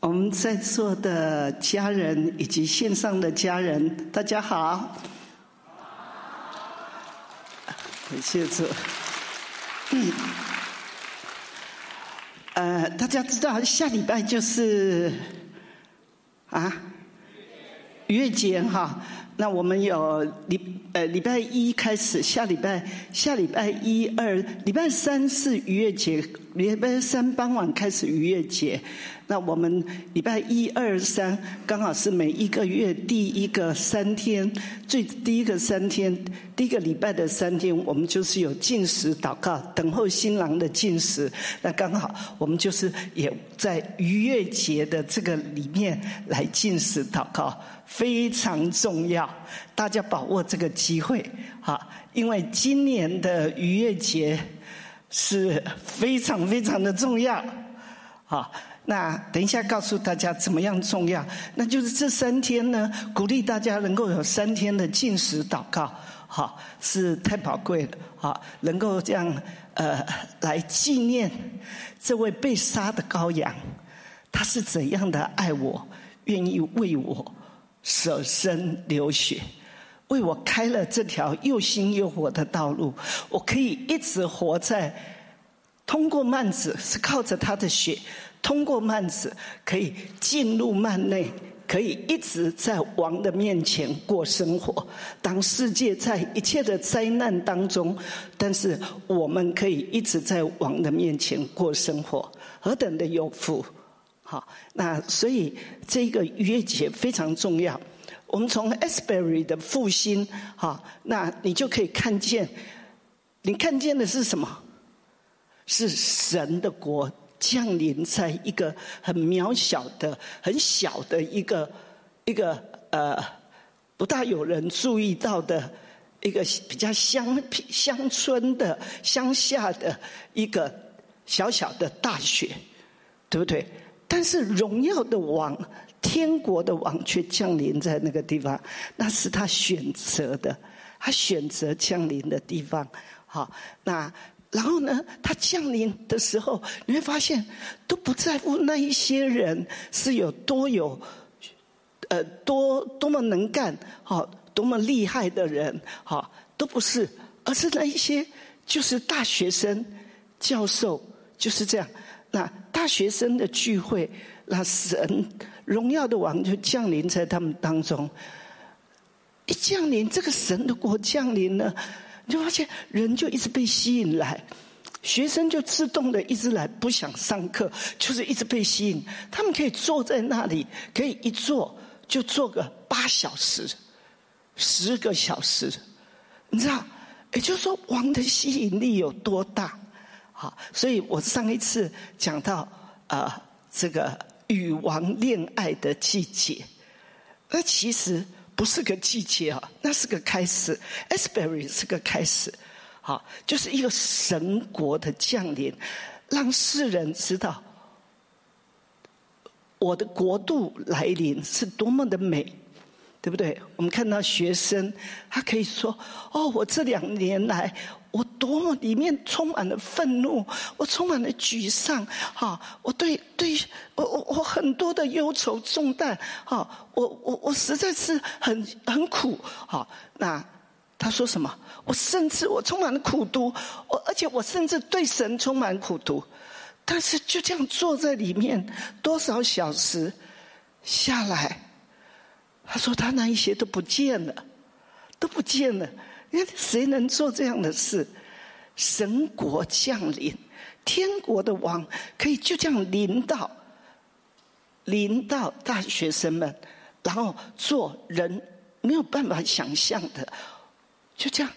我们在座的家人以及线上的家人，大家好。感谢主。嗯，呃，大家知道下礼拜就是啊，逾越节哈。那我们有礼呃礼拜一开始，下礼拜下礼拜一二礼拜三是逾越节，礼拜三傍晚开始逾越节。那我们礼拜一二三刚好是每一个月第一个三天，最第一个三天，第一个礼拜的三天，我们就是有进食祷告，等候新郎的进食。那刚好我们就是也在逾越节的这个里面来进食祷告。非常重要，大家把握这个机会哈，因为今年的逾越节是非常非常的重要，好，那等一下告诉大家怎么样重要，那就是这三天呢，鼓励大家能够有三天的进食祷告，好，是太宝贵了，好，能够这样呃来纪念这位被杀的羔羊，他是怎样的爱我，愿意为我。舍身流血，为我开了这条又新又活的道路。我可以一直活在通过幔子，是靠着他的血通过幔子，可以进入幔内，可以一直在王的面前过生活。当世界在一切的灾难当中，但是我们可以一直在王的面前过生活，何等的有福！好，那所以这个逾越节非常重要。我们从 Asbury 的复兴，哈，那你就可以看见，你看见的是什么？是神的国降临在一个很渺小的、很小的一个一个呃，不大有人注意到的一个比较乡乡村的乡下的一个小小的大学，对不对？但是荣耀的王，天国的王却降临在那个地方，那是他选择的，他选择降临的地方。好，那然后呢？他降临的时候，你会发现都不在乎那一些人是有多有，呃，多多么能干，好，多么厉害的人，好，都不是，而是那一些就是大学生、教授，就是这样。那大学生的聚会，那神 荣耀的王就降临在他们当中。一降临，这个神的国降临了，你就发现人就一直被吸引来，学生就自动的一直来，不想上课，就是一直被吸引。他们可以坐在那里，可以一坐就坐个八小时、十个小时，你知道？也就是说，王的吸引力有多大？好，所以我上一次讲到啊，这个与王恋爱的季节，那其实不是个季节啊，那是个开始。Esbury 是个开始，好，就是一个神国的降临，让世人知道我的国度来临是多么的美。对不对？我们看到学生，他可以说：“哦，我这两年来，我多么里面充满了愤怒，我充满了沮丧，哈！我对对我我我很多的忧愁重担，哈！我我我实在是很很苦，哈！那他说什么？我甚至我充满了苦读，我而且我甚至对神充满苦读，但是就这样坐在里面多少小时下来。”他说：“他那一些都不见了，都不见了。你看，谁能做这样的事？神国降临，天国的王可以就这样临到，临到大学生们，然后做人没有办法想象的，就这样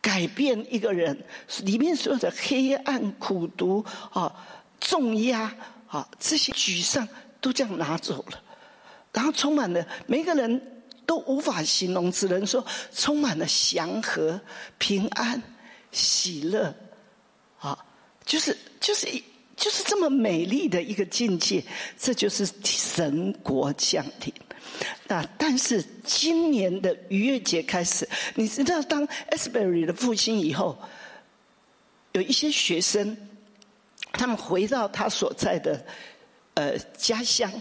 改变一个人里面所有的黑暗、苦毒啊、重压啊这些沮丧，都这样拿走了。”然后充满了，每个人都无法形容，只能说充满了祥和、平安、喜乐，啊，就是就是就是这么美丽的一个境界，这就是神国降临。那但是今年的逾越节开始，你知道，当 Asbury 的复兴以后，有一些学生，他们回到他所在的呃家乡，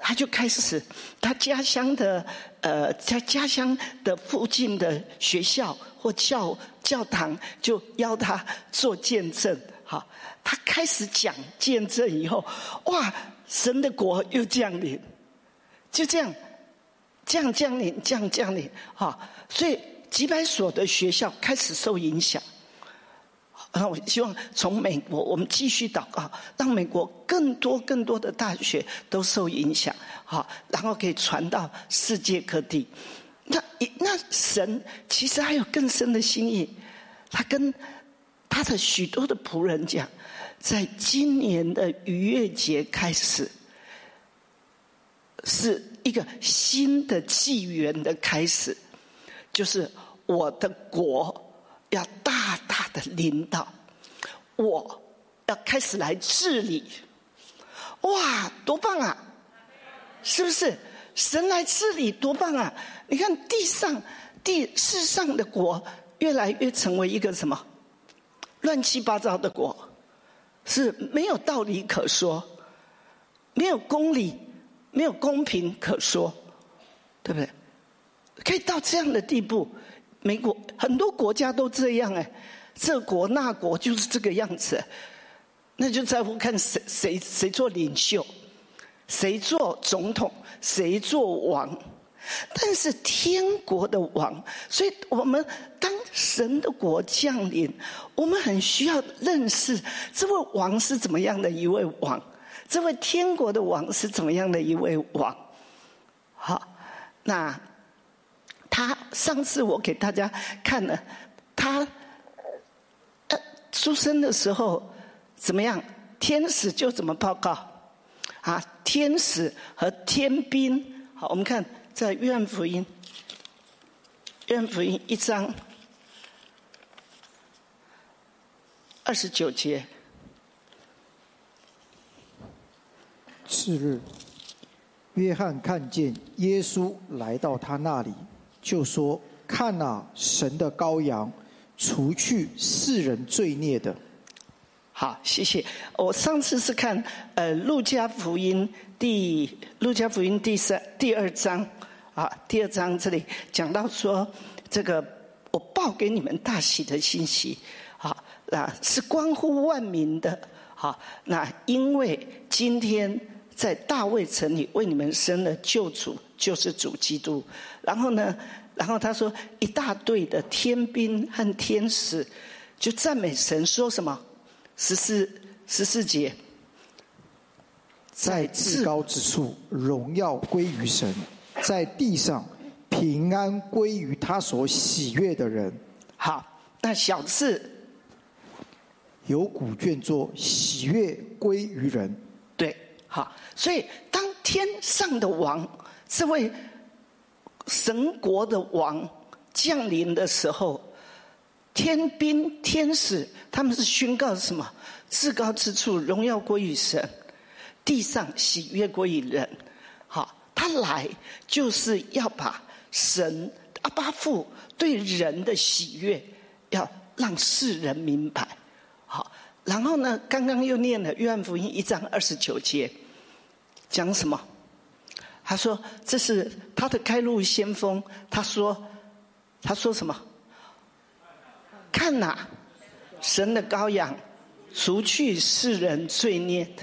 他就开始他家乡的呃在家乡的附近的学校或教教堂就邀他做见证。哈，他开始讲见证以后，哇，神的国又降临，就这样，降降临，降降临，哈，所以几百所的学校开始受影响。那我希望从美国，我们继续祷告，让美国更多更多的大学都受影响，好，然后可以传到世界各地。那那神其实还有更深的心意，他跟。他的许多的仆人讲，在今年的逾越节开始，是一个新的纪元的开始，就是我的国要大大的领导，我要开始来治理。哇，多棒啊！是不是神来治理多棒啊？你看地上地世上的国越来越成为一个什么？乱七八糟的国，是没有道理可说，没有公理，没有公平可说，对不对？可以到这样的地步，美国很多国家都这样哎，这国那国就是这个样子，那就在乎看谁谁谁做领袖，谁做总统，谁做王。但是天国的王，所以我们当神的国降临，我们很需要认识这位王是怎么样的一位王，这位天国的王是怎么样的一位王。好，那他上次我给大家看了，他出生的时候怎么样？天使就怎么报告？啊，天使和天兵。好，我们看。在约翰福音，约翰福音一章二十九节。次日，约翰看见耶稣来到他那里，就说：“看啊，神的羔羊，除去世人罪孽的。”好，谢谢。我上次是看呃《路加福音》第《路加福音》第三第二章。啊，第二章这里讲到说，这个我报给你们大喜的信息，啊，那是关乎万民的，好，那因为今天在大卫城里为你们生了救主，就是主基督。然后呢，然后他说一大队的天兵和天使就赞美神，说什么？十四十四节，在至高之处，荣耀归于神。在地上平安归于他所喜悦的人。好，那小字有古卷作喜悦归于人。对，好，所以当天上的王这位神国的王降临的时候，天兵天使他们是宣告什么？至高之处荣耀归于神，地上喜悦归于人。好他来就是要把神阿巴父对人的喜悦，要让世人明白。好，然后呢，刚刚又念了约翰福音一章二十九节，讲什么？他说这是他的开路先锋。他说，他说什么？看呐，神的羔羊，除去世人罪孽的。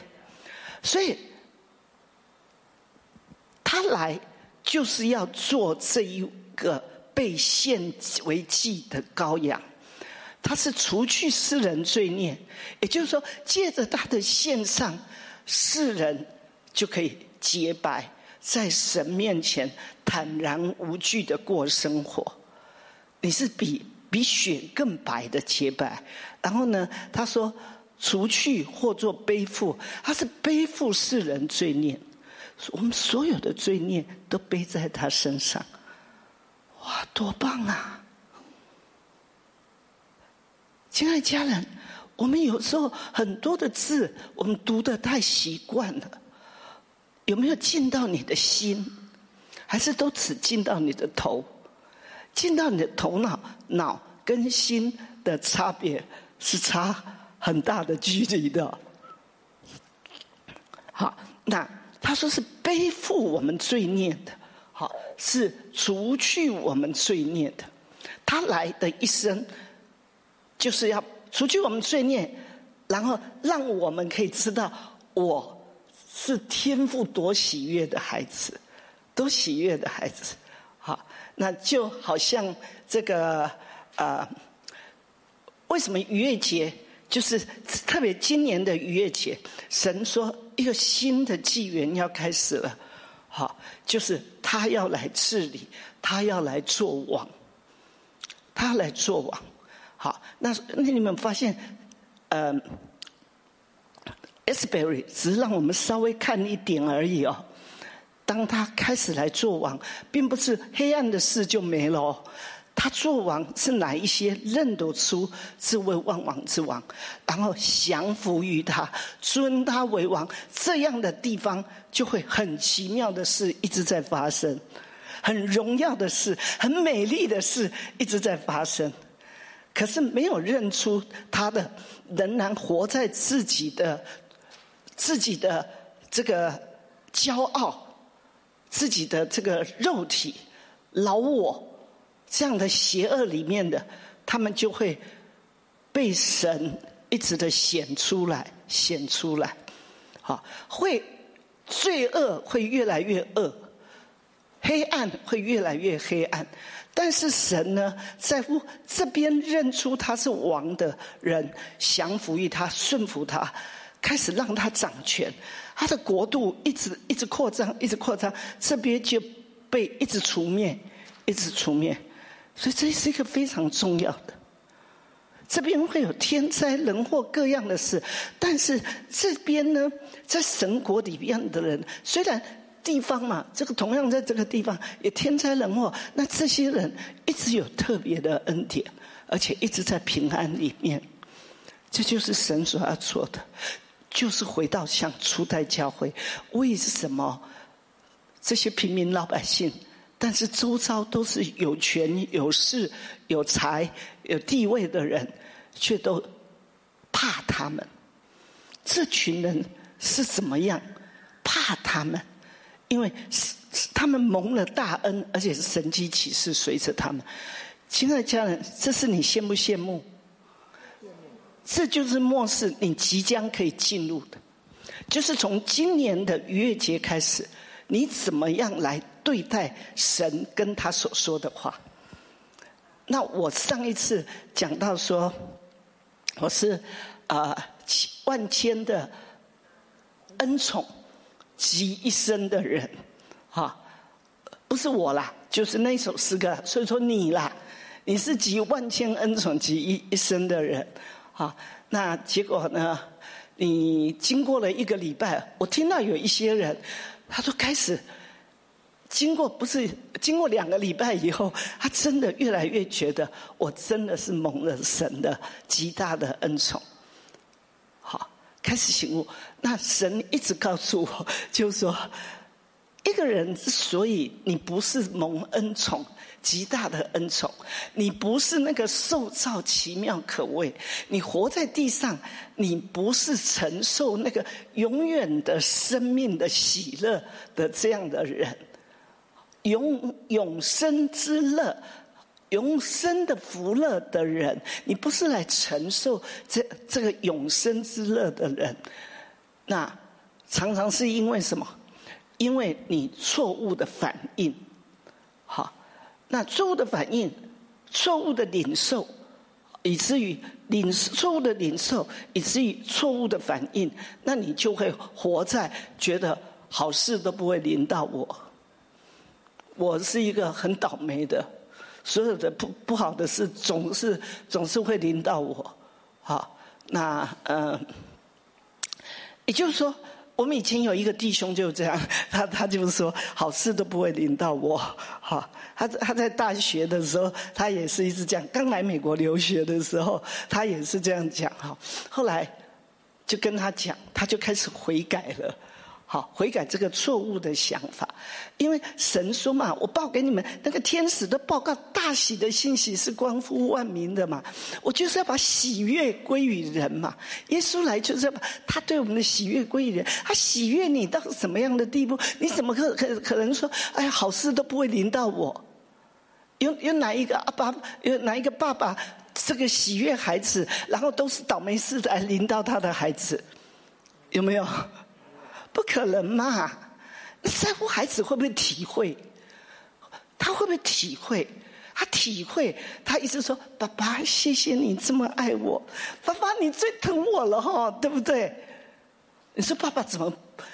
所以。他来就是要做这一个被献为祭的羔羊，他是除去世人罪孽，也就是说，借着他的献上，世人就可以洁白，在神面前坦然无惧的过生活。你是比比雪更白的洁白。然后呢，他说，除去或做背负，他是背负世人罪孽。我们所有的罪孽都背在他身上，哇，多棒啊！亲爱家人，我们有时候很多的字，我们读的太习惯了，有没有进到你的心？还是都只进到你的头？进到你的头脑，脑跟心的差别是差很大的距离的。好，那他说是背负我们罪孽的，好，是除去我们罪孽的。他来的一生，就是要除去我们罪孽，然后让我们可以知道，我是天父多喜悦的孩子，多喜悦的孩子。好，那就好像这个啊，为什么逾越节就是特别今年的逾越节？神说一个新的纪元要开始了，好，就是他要来治理，他要来做王，他来做王。好，那那你们发现，呃 Esberry 只是让我们稍微看一点而已哦。当他开始来做王，并不是黑暗的事就没了哦。他做王是哪一些认得出是为万王之王，然后降服于他，尊他为王，这样的地方就会很奇妙的事一直在发生，很荣耀的事，很美丽的事一直在发生。可是没有认出他的，仍然活在自己的自己的这个骄傲。自己的这个肉体、老我这样的邪恶里面的，他们就会被神一直的显出来、显出来，好，会罪恶会越来越恶，黑暗会越来越黑暗。但是神呢，在乎这边认出他是王的人，降服于他、顺服他，开始让他掌权。他的国度一直一直扩张，一直扩张，这边就被一直除灭，一直除灭，所以这是一个非常重要的。这边会有天灾人祸各样的事，但是这边呢，在神国里边的人，虽然地方嘛，这个同样在这个地方也天灾人祸，那这些人一直有特别的恩典，而且一直在平安里面，这就是神所要做的。就是回到像初代教会，为什么这些平民老百姓，但是周遭都是有权有势有财有地位的人，却都怕他们？这群人是怎么样怕他们？因为是他们蒙了大恩，而且是神机启示随着他们。亲爱的家人，这是你羡不羡慕？这就是末世，你即将可以进入的，就是从今年的逾越节开始，你怎么样来对待神跟他所说的话？那我上一次讲到说，我是啊万千的恩宠集一生的人，哈，不是我啦，就是那首诗歌，所以说你啦，你是集万千恩宠集一一生的人。好，那结果呢？你经过了一个礼拜，我听到有一些人，他说开始经过不是经过两个礼拜以后，他真的越来越觉得我真的是蒙了神的极大的恩宠。好，开始醒悟。那神一直告诉我，就是说，一个人之所以你不是蒙恩宠。极大的恩宠，你不是那个受造奇妙可畏，你活在地上，你不是承受那个永远的生命的喜乐的这样的人，永永生之乐、永生的福乐的人，你不是来承受这这个永生之乐的人，那常常是因为什么？因为你错误的反应，那错误的反应，错误的领受，以至于领错误的领受，以至于错误的反应，那你就会活在觉得好事都不会临到我，我是一个很倒霉的，所有的不不好的事总是总是会临到我，好，那呃，也就是说。我们以前有一个弟兄就这样，他他就是说好事都不会领到我，哈，他他在大学的时候，他也是一直这样，刚来美国留学的时候，他也是这样讲，哈，后来就跟他讲，他就开始悔改了，好，悔改这个错误的想法，因为神说嘛，我报给你们那个天使的报告，大喜的信息是关乎万民的嘛。我就是要把喜悦归于人嘛。耶稣来就是要把他对我们的喜悦归于人。他喜悦你到什么样的地步？你怎么可可可能说，哎呀，好事都不会临到我？有有哪一个阿爸，有哪一个爸爸，这个喜悦孩子，然后都是倒霉事来临到他的孩子？有没有？不可能嘛！你在乎孩子会不会体会？他会不会体会？他体会，他一直说：“爸爸，谢谢你这么爱我，爸爸你最疼我了哈，对不对？”你说爸爸怎么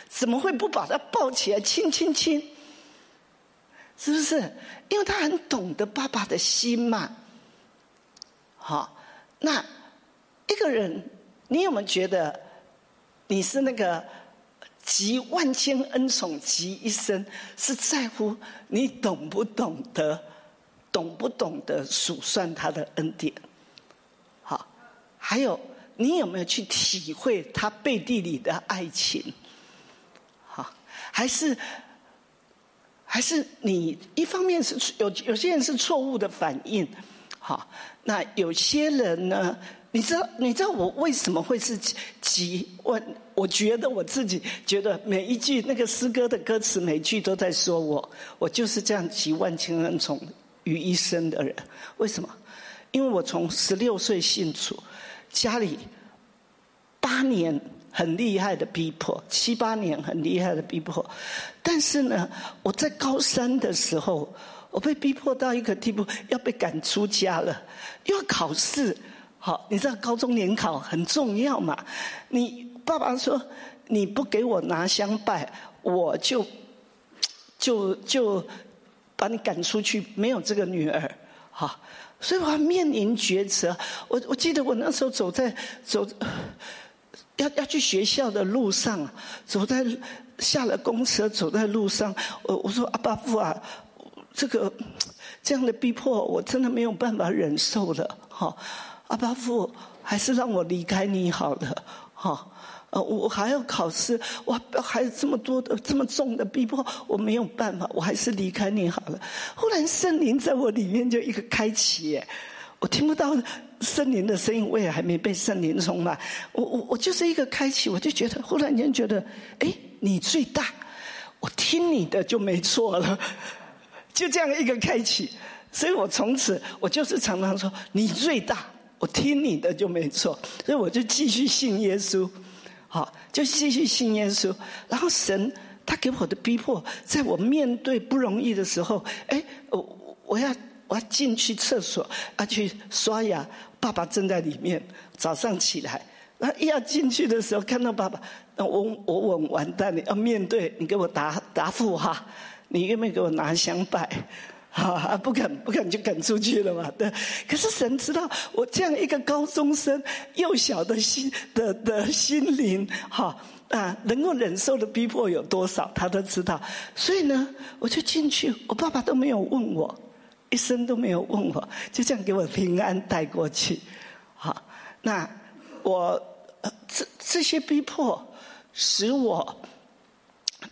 怎么会不把他抱起来亲亲亲？是不是？因为他很懂得爸爸的心嘛。好，那一个人，你有没有觉得你是那个？集万千恩宠集一身，是在乎你懂不懂得，懂不懂得数算他的恩典？好，还有你有没有去体会他背地里的爱情？好，还是还是你一方面是有有些人是错误的反应，好，那有些人呢？你知道？你知道我为什么会是集万？我觉得我自己觉得每一句那个诗歌的歌词，每句都在说我，我就是这样集万千恩宠于一身的人。为什么？因为我从十六岁信主，家里八年很厉害的逼迫，七八年很厉害的逼迫，但是呢，我在高三的时候，我被逼迫到一个地步，要被赶出家了，又要考试。好，你知道高中联考很重要嘛？你爸爸说你不给我拿香拜，我就就就把你赶出去，没有这个女儿。好，所以我面临抉择。我我记得我那时候走在走要要去学校的路上，走在下了公车，走在路上，我我说阿爸父啊，这个这样的逼迫，我真的没有办法忍受了。好。阿巴父，还是让我离开你好了，哈，呃，我还要考试，我还有这么多的这么重的逼迫，我没有办法，我还是离开你好了。忽然圣灵在我里面就一个开启耶，我听不到圣灵的声音，我也还没被圣灵充满，我我我就是一个开启，我就觉得忽然间觉得，哎，你最大，我听你的就没错了，就这样一个开启，所以我从此我就是常常说你最大。我听你的就没错，所以我就继续信耶稣，好，就继续信耶稣。然后神他给我的逼迫，在我面对不容易的时候，哎，我我要我要进去厕所，要去刷牙，爸爸正在里面。早上起来，那一要进去的时候，看到爸爸，那我我稳完蛋了，要面对你给我答答复哈，你愿不愿意给我拿香拜？啊，不肯不肯就赶出去了嘛？对。可是神知道我这样一个高中生幼小的心的的心灵，哈啊，能够忍受的逼迫有多少，他都知道。所以呢，我就进去，我爸爸都没有问我，一声都没有问我，就这样给我平安带过去。好，那我这这些逼迫使我。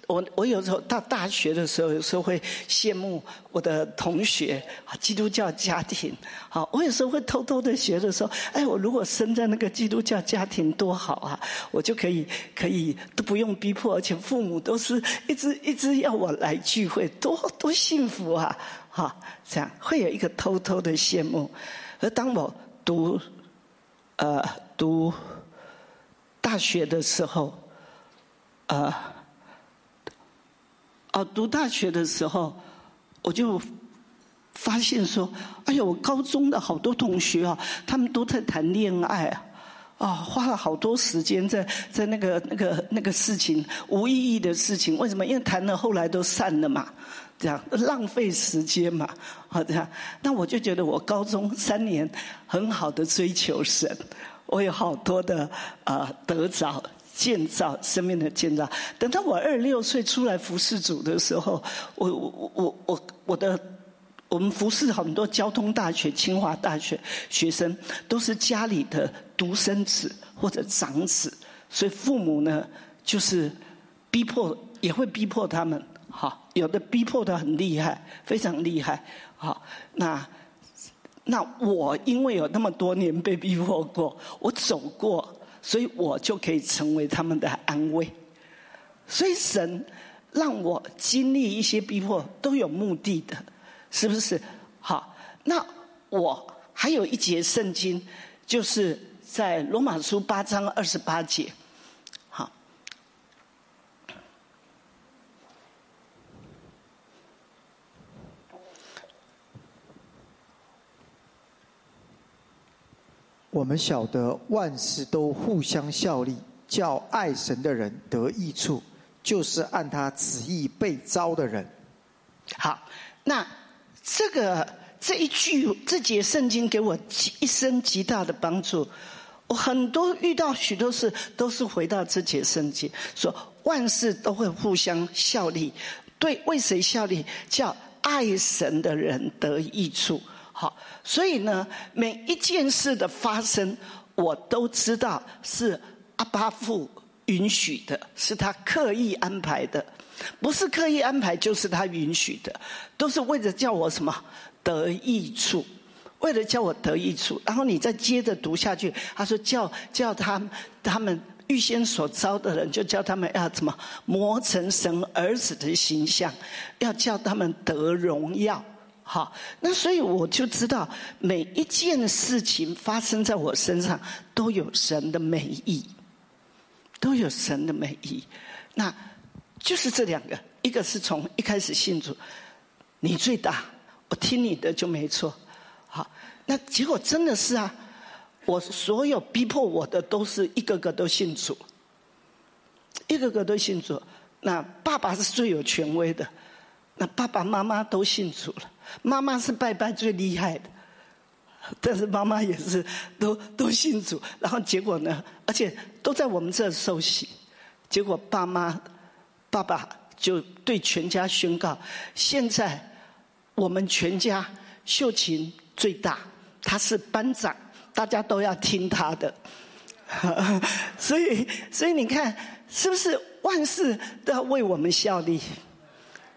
我我有时候到大学的时候，有时候会羡慕我的同学啊，基督教家庭。好，我有时候会偷偷的学的时候，哎，我如果生在那个基督教家庭多好啊！我就可以可以都不用逼迫，而且父母都是一直一直要我来聚会，多多幸福啊！哈，这样会有一个偷偷的羡慕。而当我读呃读大学的时候，呃。啊，读大学的时候，我就发现说：“哎呀，我高中的好多同学啊，他们都在谈恋爱啊，啊，花了好多时间在在那个那个那个事情无意义的事情。为什么？因为谈了后来都散了嘛，这样浪费时间嘛，好这样。那我就觉得我高中三年很好的追求神，我有好多的啊得着。”建造生命的建造。等到我二十六岁出来服侍主的时候，我我我我我的我们服侍很多交通大学、清华大学学生，都是家里的独生子或者长子，所以父母呢就是逼迫，也会逼迫他们。好，有的逼迫的很厉害，非常厉害。好，那那我因为有那么多年被逼迫过，我走过，所以我就可以成为他们的安慰。所以神让我经历一些逼迫，都有目的的，是不是？好，那我还有一节圣经，就是在罗马书八章二十八节。我们晓得万事都互相效力，叫爱神的人得益处，就是按他旨意被招的人。好，那这个这一句这节圣经给我极一生极大的帮助。我很多遇到许多事，都是回到这节圣经，说万事都会互相效力，对为谁效力？叫爱神的人得益处。好，所以呢，每一件事的发生，我都知道是阿巴父允许的，是他刻意安排的，不是刻意安排，就是他允许的，都是为了叫我什么得益处，为了叫我得益处。然后你再接着读下去，他说叫叫他他们预先所招的人，就叫他们要怎么磨成神儿子的形象，要叫他们得荣耀。好，那所以我就知道每一件事情发生在我身上都有神的美意，都有神的美意。那就是这两个，一个是从一开始信主，你最大，我听你的就没错。好，那结果真的是啊，我所有逼迫我的都是一个个都信主，一个个都信主。那爸爸是最有权威的，那爸爸妈妈都信主了。妈妈是拜拜最厉害的，但是妈妈也是都都信主，然后结果呢？而且都在我们这受洗，结果爸妈爸爸就对全家宣告：现在我们全家秀琴最大，他是班长，大家都要听他的。所以，所以你看，是不是万事都要为我们效力？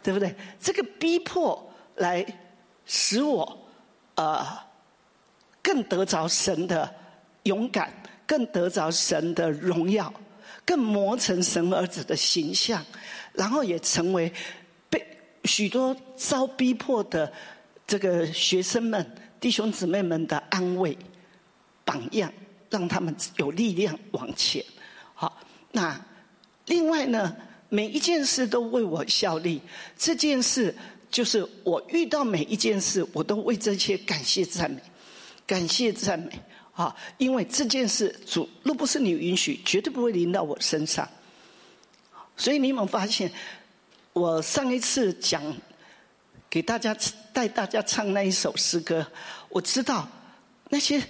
对不对？这个逼迫。来使我呃更得着神的勇敢，更得着神的荣耀，更磨成神儿子的形象，然后也成为被许多遭逼迫的这个学生们、弟兄姊妹们的安慰榜样，让他们有力量往前。好，那另外呢，每一件事都为我效力，这件事。就是我遇到每一件事，我都为这些感谢赞美，感谢赞美啊！因为这件事主若不是你允许，绝对不会临到我身上。所以你有没有发现，我上一次讲给大家带大家唱那一首诗歌，我知道那些。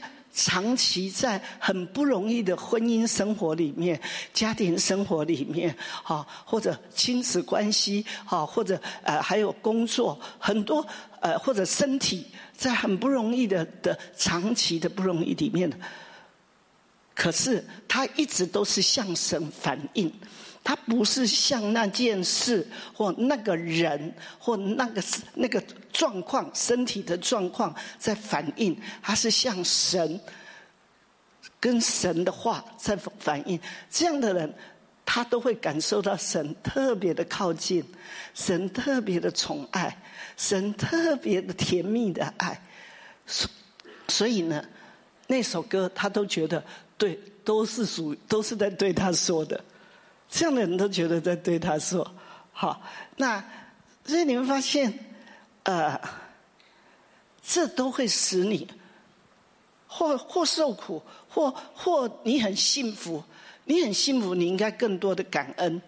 长期在很不容易的婚姻生活里面、家庭生活里面，哈，或者亲子关系，哈，或者呃还有工作，很多呃或者身体，在很不容易的的长期的不容易里面，可是他一直都是向神反应。他不是向那件事或那个人或那个那个状况身体的状况在反应，他是向神跟神的话在反应。这样的人，他都会感受到神特别的靠近，神特别的宠爱，神特别的甜蜜的爱。所所以呢，那首歌他都觉得对，都是属都是在对他说的。这样的人都觉得在对他说：“好，那所以你会发现，呃，这都会使你或或受苦，或或你很幸福，你很幸福，你应该更多的感恩。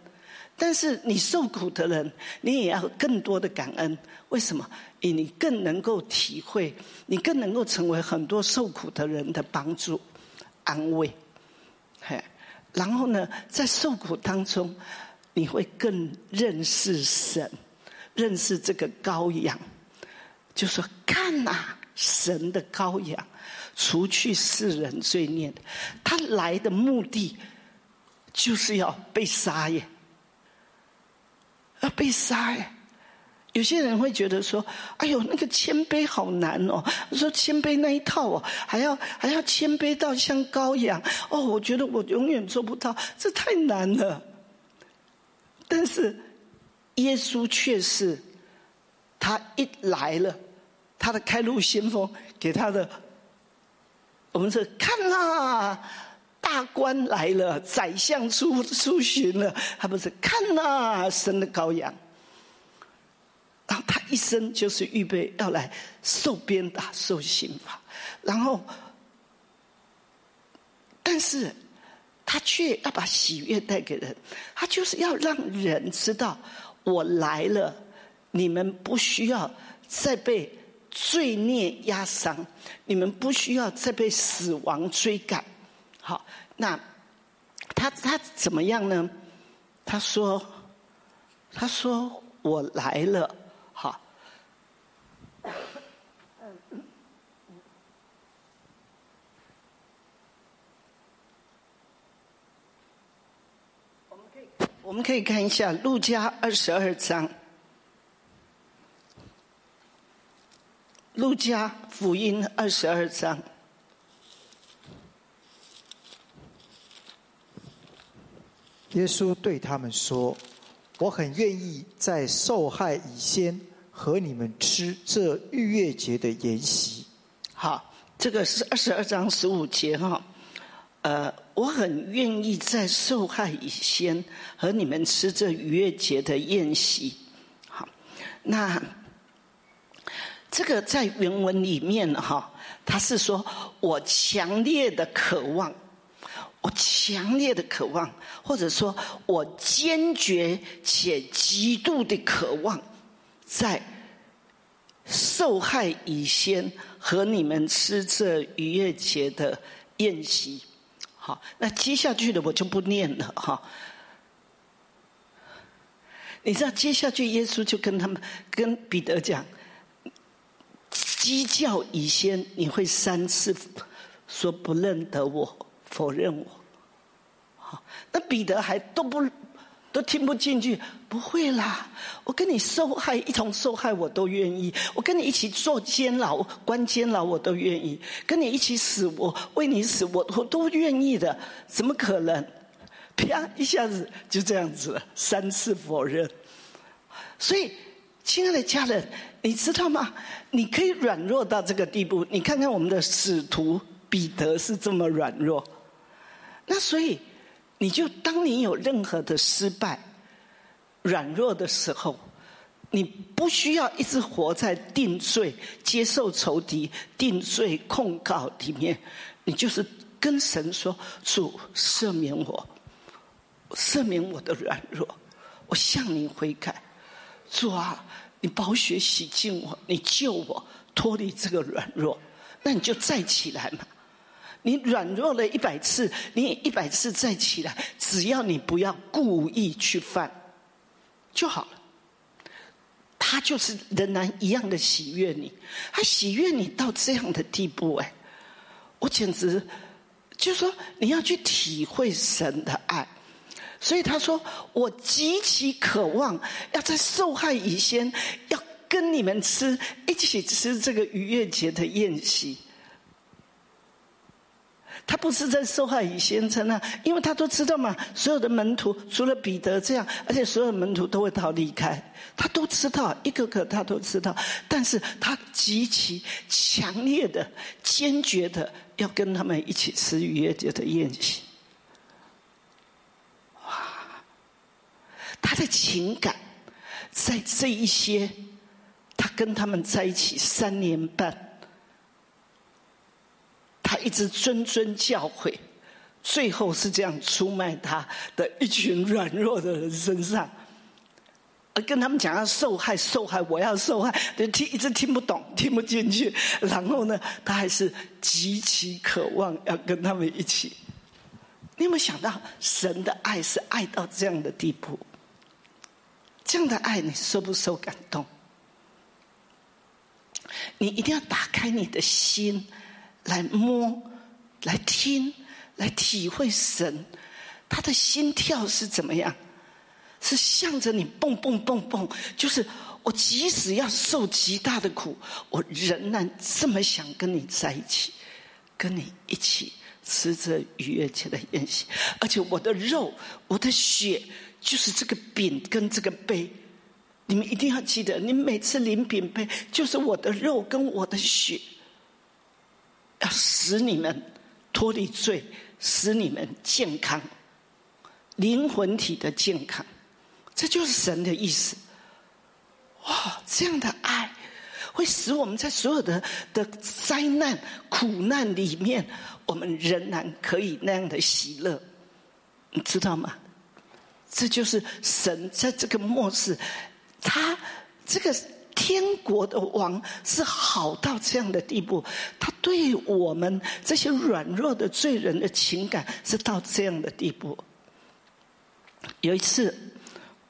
但是你受苦的人，你也要更多的感恩。为什么？你更能够体会，你更能够成为很多受苦的人的帮助、安慰。嘿。”然后呢，在受苦当中，你会更认识神，认识这个羔羊。就说看呐，神的羔羊，除去世人罪孽，他来的目的就是要被杀耶。要被杀耶。有些人会觉得说：“哎呦，那个谦卑好难哦。”说谦卑那一套哦，还要还要谦卑到像羔羊哦。我觉得我永远做不到，这太难了。但是耶稣却是，他一来了，他的开路先锋给他的，我们说看啦，大官来了，宰相出出巡了，他不是看啦，神的羔羊。然后他一生就是预备要来受鞭打、受刑罚，然后，但是他却要把喜悦带给人，他就是要让人知道我来了，你们不需要再被罪孽压伤，你们不需要再被死亡追赶。好，那他他怎么样呢？他说：“他说我来了。”好，我们可以我们可以看一下《路加》二十二章，《路加福音》二十二章。耶稣对他们说。我很愿意在受害以先和你们吃这逾越节的筵席。好，这个是二十二章十五节哈。呃，我很愿意在受害以先和你们吃这逾越节的宴席。好，那这个在原文里面哈，他是说我强烈的渴望。我强烈的渴望，或者说我坚决且极度的渴望，在受害以先和你们吃这逾越节的宴席。好，那接下去的我就不念了哈。你知道，接下去耶稣就跟他们、跟彼得讲：“鸡叫以先，你会三次说不认得我。”否认我，好，那彼得还都不都听不进去，不会啦，我跟你受害一同受害，我都愿意；我跟你一起坐监牢关监牢，我都愿意；跟你一起死，我为你死，我我都愿意的，怎么可能？啪，一下子就这样子了，三次否认。所以，亲爱的家人，你知道吗？你可以软弱到这个地步，你看看我们的使徒彼得是这么软弱。那所以，你就当你有任何的失败、软弱的时候，你不需要一直活在定罪、接受仇敌、定罪控告里面，你就是跟神说：“主赦免我，赦免我的软弱，我向你悔改。主啊，你宝血洗净我，你救我脱离这个软弱，那你就再起来嘛。”你软弱了一百次，你一百次再起来，只要你不要故意去犯，就好了。他就是仍然一样的喜悦你，他喜悦你到这样的地步，哎，我简直就说你要去体会神的爱。所以他说，我极其渴望要在受害以前，要跟你们吃一起吃这个逾越节的宴席。他不是在受害于先生啊，因为他都知道嘛，所有的门徒除了彼得这样，而且所有门徒都会逃离开，他都知道，一个个他都知道，但是他极其强烈的、坚决的要跟他们一起吃逾越节的宴席。哇，他的情感在这一些，他跟他们在一起三年半。他一直谆谆教诲，最后是这样出卖他的一群软弱的人身上，而跟他们讲要受害，受害，我要受害，就听一直听不懂，听不进去。然后呢，他还是极其渴望要跟他们一起。你有没有想到，神的爱是爱到这样的地步？这样的爱，你受不受感动？你一定要打开你的心。来摸，来听，来体会神，他的心跳是怎么样？是向着你蹦蹦蹦蹦，就是我即使要受极大的苦，我仍然这么想跟你在一起，跟你一起吃着逾越节的宴席，而且我的肉、我的血，就是这个饼跟这个杯。你们一定要记得，你每次领饼杯，就是我的肉跟我的血，要使你们脱离罪，使你们健康，灵魂体的健康，这就是神的意思。哇，这样的爱会使我们在所有的的灾难苦难里面，我们仍然可以那样的喜乐，你知道吗？这就是神在这个末世。他这个天国的王是好到这样的地步，他对我们这些软弱的罪人的情感是到这样的地步。有一次，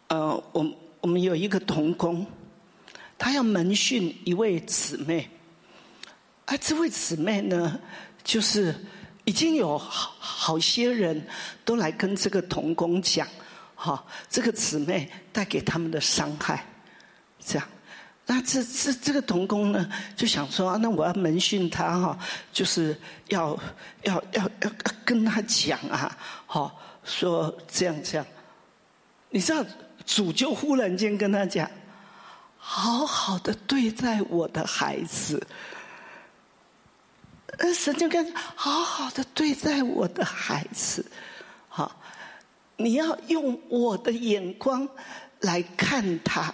呃，我我们有一个童工，他要门训一位姊妹，啊，这位姊妹呢，就是已经有好好些人都来跟这个童工讲。好，这个姊妹带给他们的伤害，这样，那这这这个童工呢，就想说，那我要门训他哈，就是要要要要跟他讲啊，好，说这样这样，你知道，主就忽然间跟他讲，好好的对待我的孩子，呃，神就跟好好的对待我的孩子，好。你要用我的眼光来看他，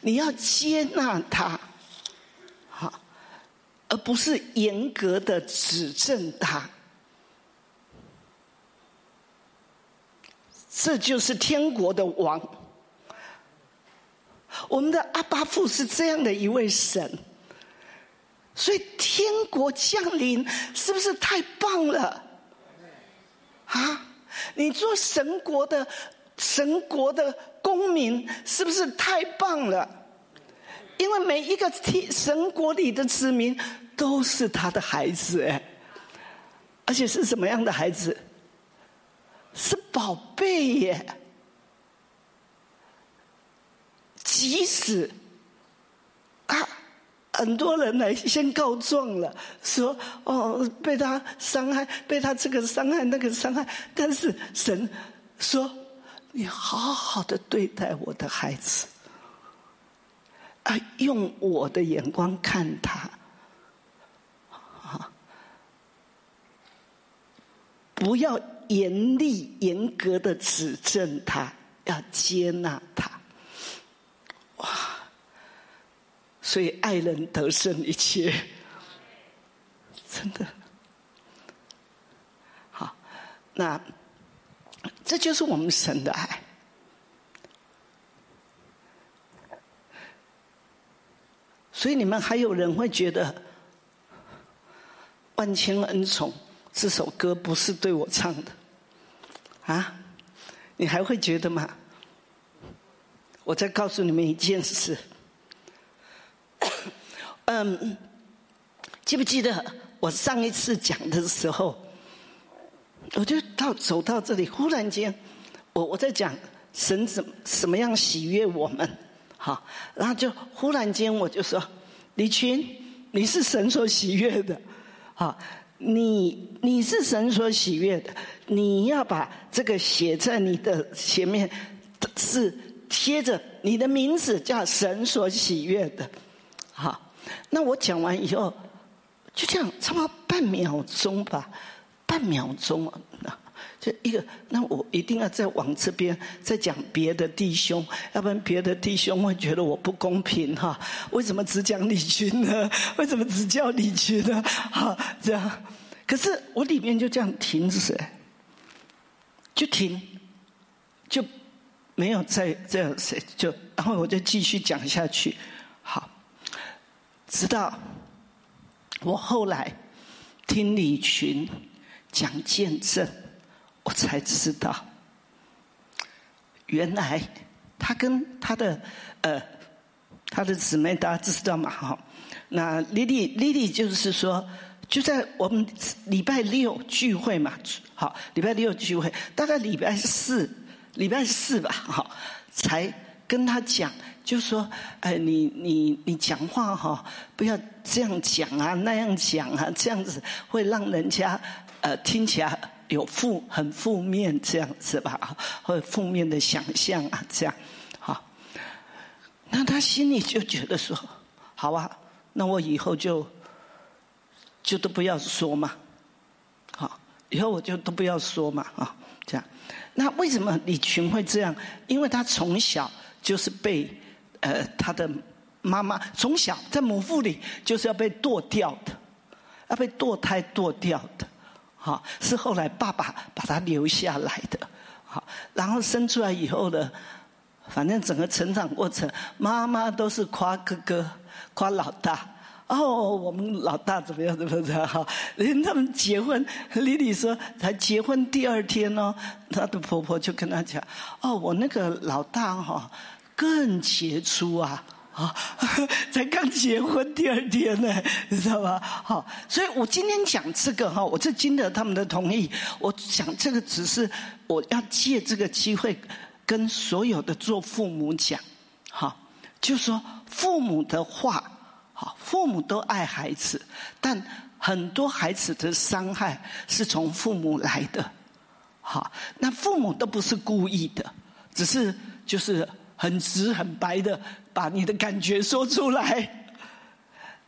你要接纳他，好，而不是严格的指正他。这就是天国的王。我们的阿巴父是这样的一位神，所以天国降临是不是太棒了？啊？你做神国的神国的公民，是不是太棒了？因为每一个天神国里的子民都是他的孩子，哎，而且是什么样的孩子？是宝贝耶！即使啊，很多人来先告状了，说哦被他伤害，被他这个伤害那个伤害，但是神说你好好的对待我的孩子，啊，用我的眼光看他，啊，不要严厉严格的指正他，要接纳他，哇。所以爱人得胜一切，真的好。那这就是我们神的爱。所以你们还有人会觉得《万千恩宠》这首歌不是对我唱的啊？你还会觉得吗？我再告诉你们一件事。嗯，记不记得我上一次讲的时候，我就到走到这里，忽然间，我我在讲神怎什么样喜悦我们，好，然后就忽然间我就说，李群，你是神所喜悦的，好，你你是神所喜悦的，你要把这个写在你的前面，是贴着你的名字叫神所喜悦的。好，那我讲完以后，就这样，差不多半秒钟吧，半秒钟啊，就一个，那我一定要再往这边再讲别的弟兄，要不然别的弟兄会觉得我不公平哈。为什么只讲李群呢？为什么只叫李群呢？哈，这样，可是我里面就这样停止，就停，就没有再这样谁就，然后我就继续讲下去。好直到我后来听李群讲见证，我才知道，原来他跟他的呃他的姊妹大家知道嘛？哈，那丽丽丽丽就是说，就在我们礼拜六聚会嘛，好，礼拜六聚会，大概礼拜四礼拜四吧，哈，才跟他讲，就说，哎，你你你讲话哈，不要这样讲啊，那样讲啊，这样子会让人家呃听起来有负很负面这样子吧，或者负面的想象啊，这样，好，那他心里就觉得说，好啊，那我以后就就都不要说嘛，好，以后我就都不要说嘛，啊，这样。那为什么李群会这样？因为他从小就是被呃他的妈妈从小在母腹里就是要被剁掉的，要被堕胎剁掉的，好是后来爸爸把他留下来的，好然后生出来以后呢，反正整个成长过程，妈妈都是夸哥哥，夸老大。哦，我们老大怎么样？怎么样？哈，连他们结婚，丽丽说才结婚第二天哦，她的婆婆就跟她讲：“哦，我那个老大哈更杰出啊，啊，才刚结婚第二天呢，你知道吗？好，所以我今天讲这个哈，我这经得他们的同意，我讲这个只是我要借这个机会跟所有的做父母讲，好，就说父母的话。”好，父母都爱孩子，但很多孩子的伤害是从父母来的。好，那父母都不是故意的，只是就是很直很白的把你的感觉说出来。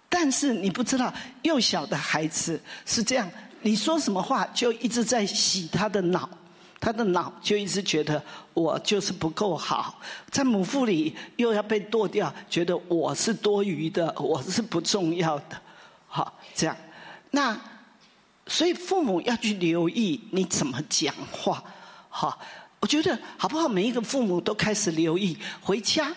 但是你不知道，幼小的孩子是这样，你说什么话就一直在洗他的脑。他的脑就一直觉得我就是不够好，在母腹里又要被剁掉，觉得我是多余的，我是不重要的，好这样。那所以父母要去留意你怎么讲话，好，我觉得好不好？每一个父母都开始留意回家。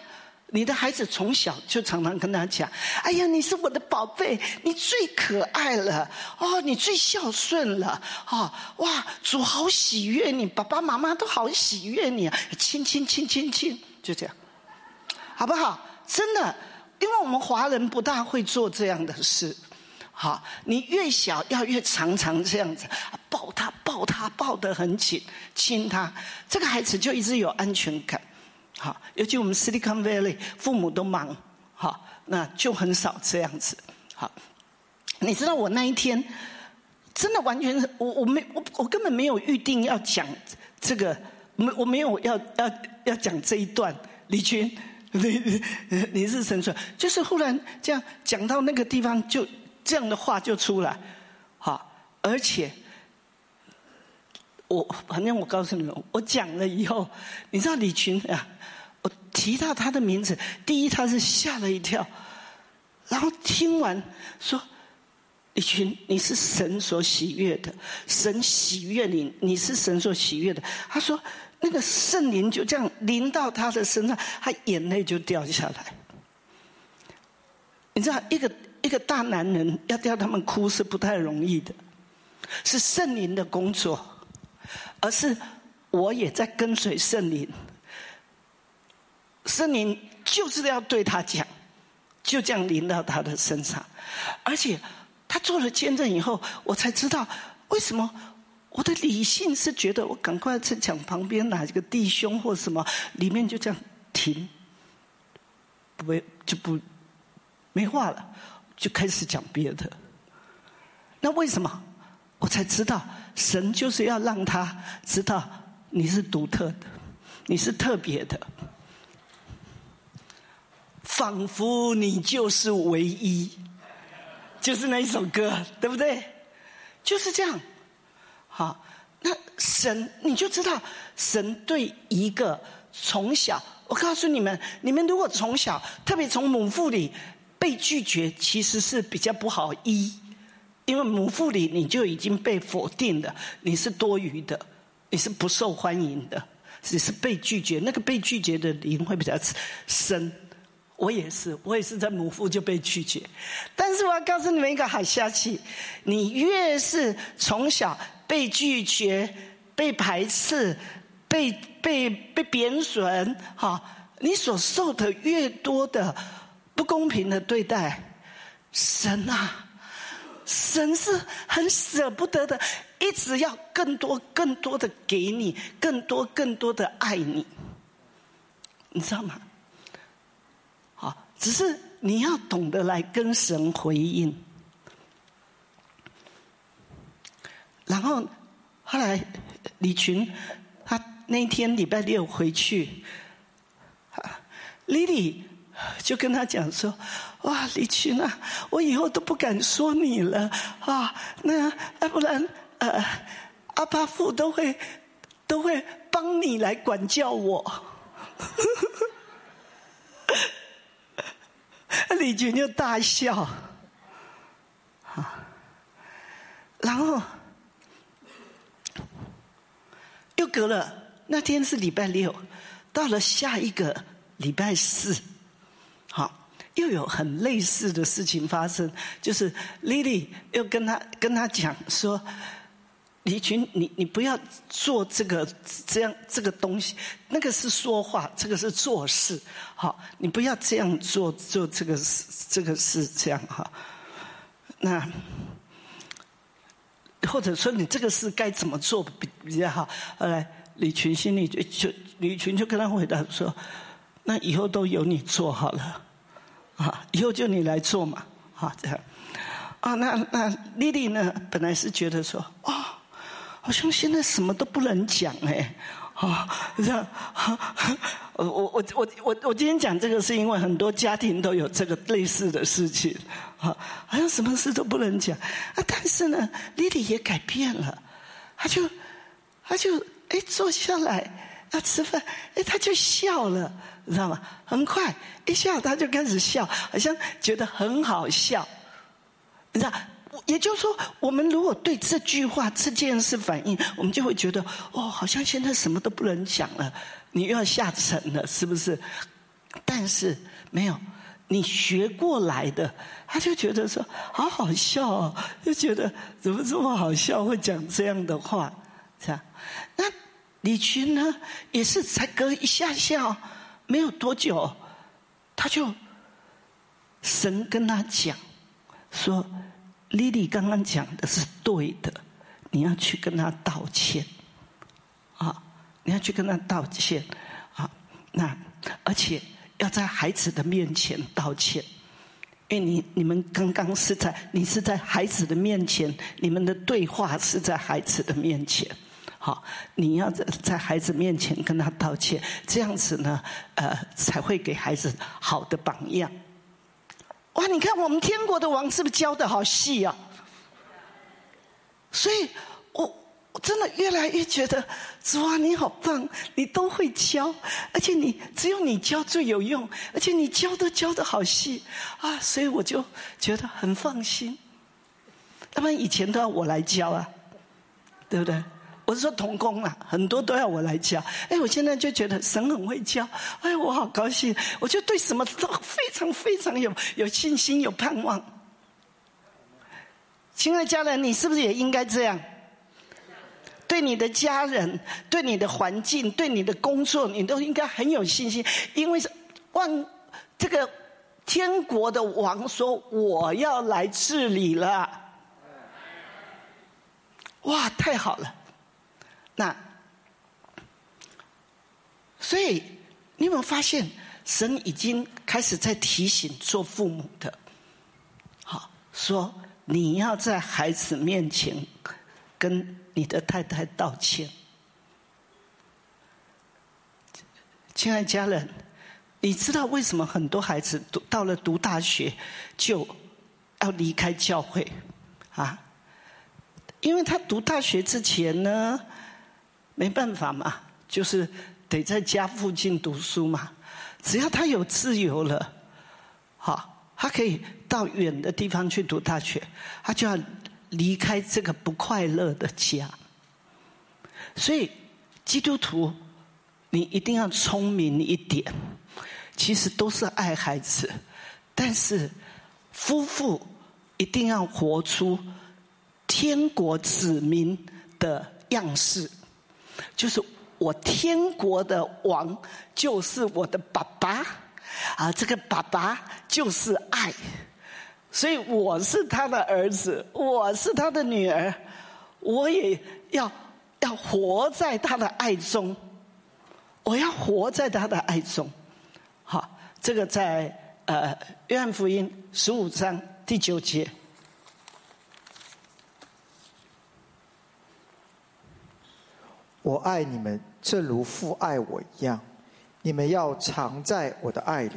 你的孩子从小就常常跟他讲：“哎呀，你是我的宝贝，你最可爱了，哦，你最孝顺了，哦，哇，主好喜悦你，爸爸妈妈都好喜悦你，亲亲亲亲亲，就这样，好不好？真的，因为我们华人不大会做这样的事，好，你越小要越常常这样子抱他，抱他，抱得很紧，亲他，这个孩子就一直有安全感。”好，尤其我们 Silicon Valley 父母都忙，好，那就很少这样子。好，你知道我那一天真的完全是我我没我我根本没有预定要讲这个，没我没有要要要讲这一段。李军，你你是神说，就是忽然这样讲到那个地方，就这样的话就出来。好，而且。我反正我告诉你们，我讲了以后，你知道李群啊，提到他的名字，第一他是吓了一跳，然后听完说，李群你是神所喜悦的，神喜悦你，你是神所喜悦的。他说那个圣灵就这样临到他的身上，他眼泪就掉下来。你知道一个一个大男人要叫他们哭是不太容易的，是圣灵的工作。而是我也在跟随圣灵，圣灵就是要对他讲，就这样临到他的身上，而且他做了见证以后，我才知道为什么我的理性是觉得我赶快在讲旁边哪一个弟兄或什么，里面就这样停，不就不没话了，就开始讲别的。那为什么？我才知道。神就是要让他知道你是独特的，你是特别的，仿佛你就是唯一，就是那一首歌，对不对？就是这样。好，那神你就知道，神对一个从小，我告诉你们，你们如果从小，特别从母腹里被拒绝，其实是比较不好医。因为母腹里你就已经被否定了，你是多余的，你是不受欢迎的，只是被拒绝。那个被拒绝的灵会比较深。我也是，我也是在母腹就被拒绝。但是我要告诉你们一个好消息：你越是从小被拒绝、被排斥、被被被贬损，哈，你所受的越多的不公平的对待，神啊！神是很舍不得的，一直要更多、更多的给你，更多、更多的爱你，你知道吗？只是你要懂得来跟神回应。然后后来李群他那天礼拜六回去，Lily 就跟他讲说：“哇，李群啊，我以后都不敢说你了啊，那要不然呃，阿巴父都会都会帮你来管教我。”李群就大笑，啊，然后。又隔了那天是礼拜六，到了下一个礼拜四，好，又有很类似的事情发生，就是 Lily 又跟他跟他讲说，李群，你你不要做这个这样这个东西，那个是说话，这个是做事，好，你不要这样做做这个事，这个是这样哈，那。或者说你这个事该怎么做比比较好？后来李群心里就就李群就跟他回答说：“那以后都由你做好了，啊，以后就你来做嘛，啊这样。啊，那那丽丽呢？本来是觉得说，哦，好像现在什么都不能讲哎。”啊，这样，我我我我我我今天讲这个是因为很多家庭都有这个类似的事情，啊，好像什么事都不能讲啊。但是呢，丽丽也改变了，她就她就哎坐下来要吃饭，哎她就笑了，你知道吗？很快一笑，她就开始笑，好像觉得很好笑，你知道。也就是说，我们如果对这句话、这件事反应，我们就会觉得，哦，好像现在什么都不能讲了，你又要下沉了，是不是？但是没有，你学过来的，他就觉得说，好好笑哦，就觉得怎么这么好笑，会讲这样的话，是吧？那李群呢，也是才隔一下下，没有多久，他就神跟他讲说。丽丽刚刚讲的是对的，你要去跟他道歉，啊，你要去跟他道歉，啊，那而且要在孩子的面前道歉，因为你你们刚刚是在你是在孩子的面前，你们的对话是在孩子的面前，好，你要在在孩子面前跟他道歉，这样子呢，呃，才会给孩子好的榜样。哇！你看我们天国的王是不是教的好细啊？所以我我真的越来越觉得，主啊，你好棒，你都会教，而且你只有你教最有用，而且你教都教的好细啊！所以我就觉得很放心。他们以前都要我来教啊，对不对？我是说童工啊，很多都要我来教。哎，我现在就觉得神很会教，哎，我好高兴。我就对什么都非常非常有有信心、有盼望。亲爱的家人，你是不是也应该这样？对你的家人、对你的环境、对你的工作，你都应该很有信心，因为是万这个天国的王说我要来治理了。哇，太好了！那，所以你有没有发现，神已经开始在提醒做父母的，好说你要在孩子面前跟你的太太道歉。亲爱家人，你知道为什么很多孩子读到了读大学就要离开教会啊？因为他读大学之前呢？没办法嘛，就是得在家附近读书嘛。只要他有自由了，好，他可以到远的地方去读大学，他就要离开这个不快乐的家。所以，基督徒，你一定要聪明一点。其实都是爱孩子，但是夫妇一定要活出天国子民的样式。就是我天国的王，就是我的爸爸啊！这个爸爸就是爱，所以我是他的儿子，我是他的女儿，我也要要活在他的爱中，我要活在他的爱中。好，这个在呃约翰福音十五章第九节。我爱你们，正如父爱我一样。你们要常在我的爱里。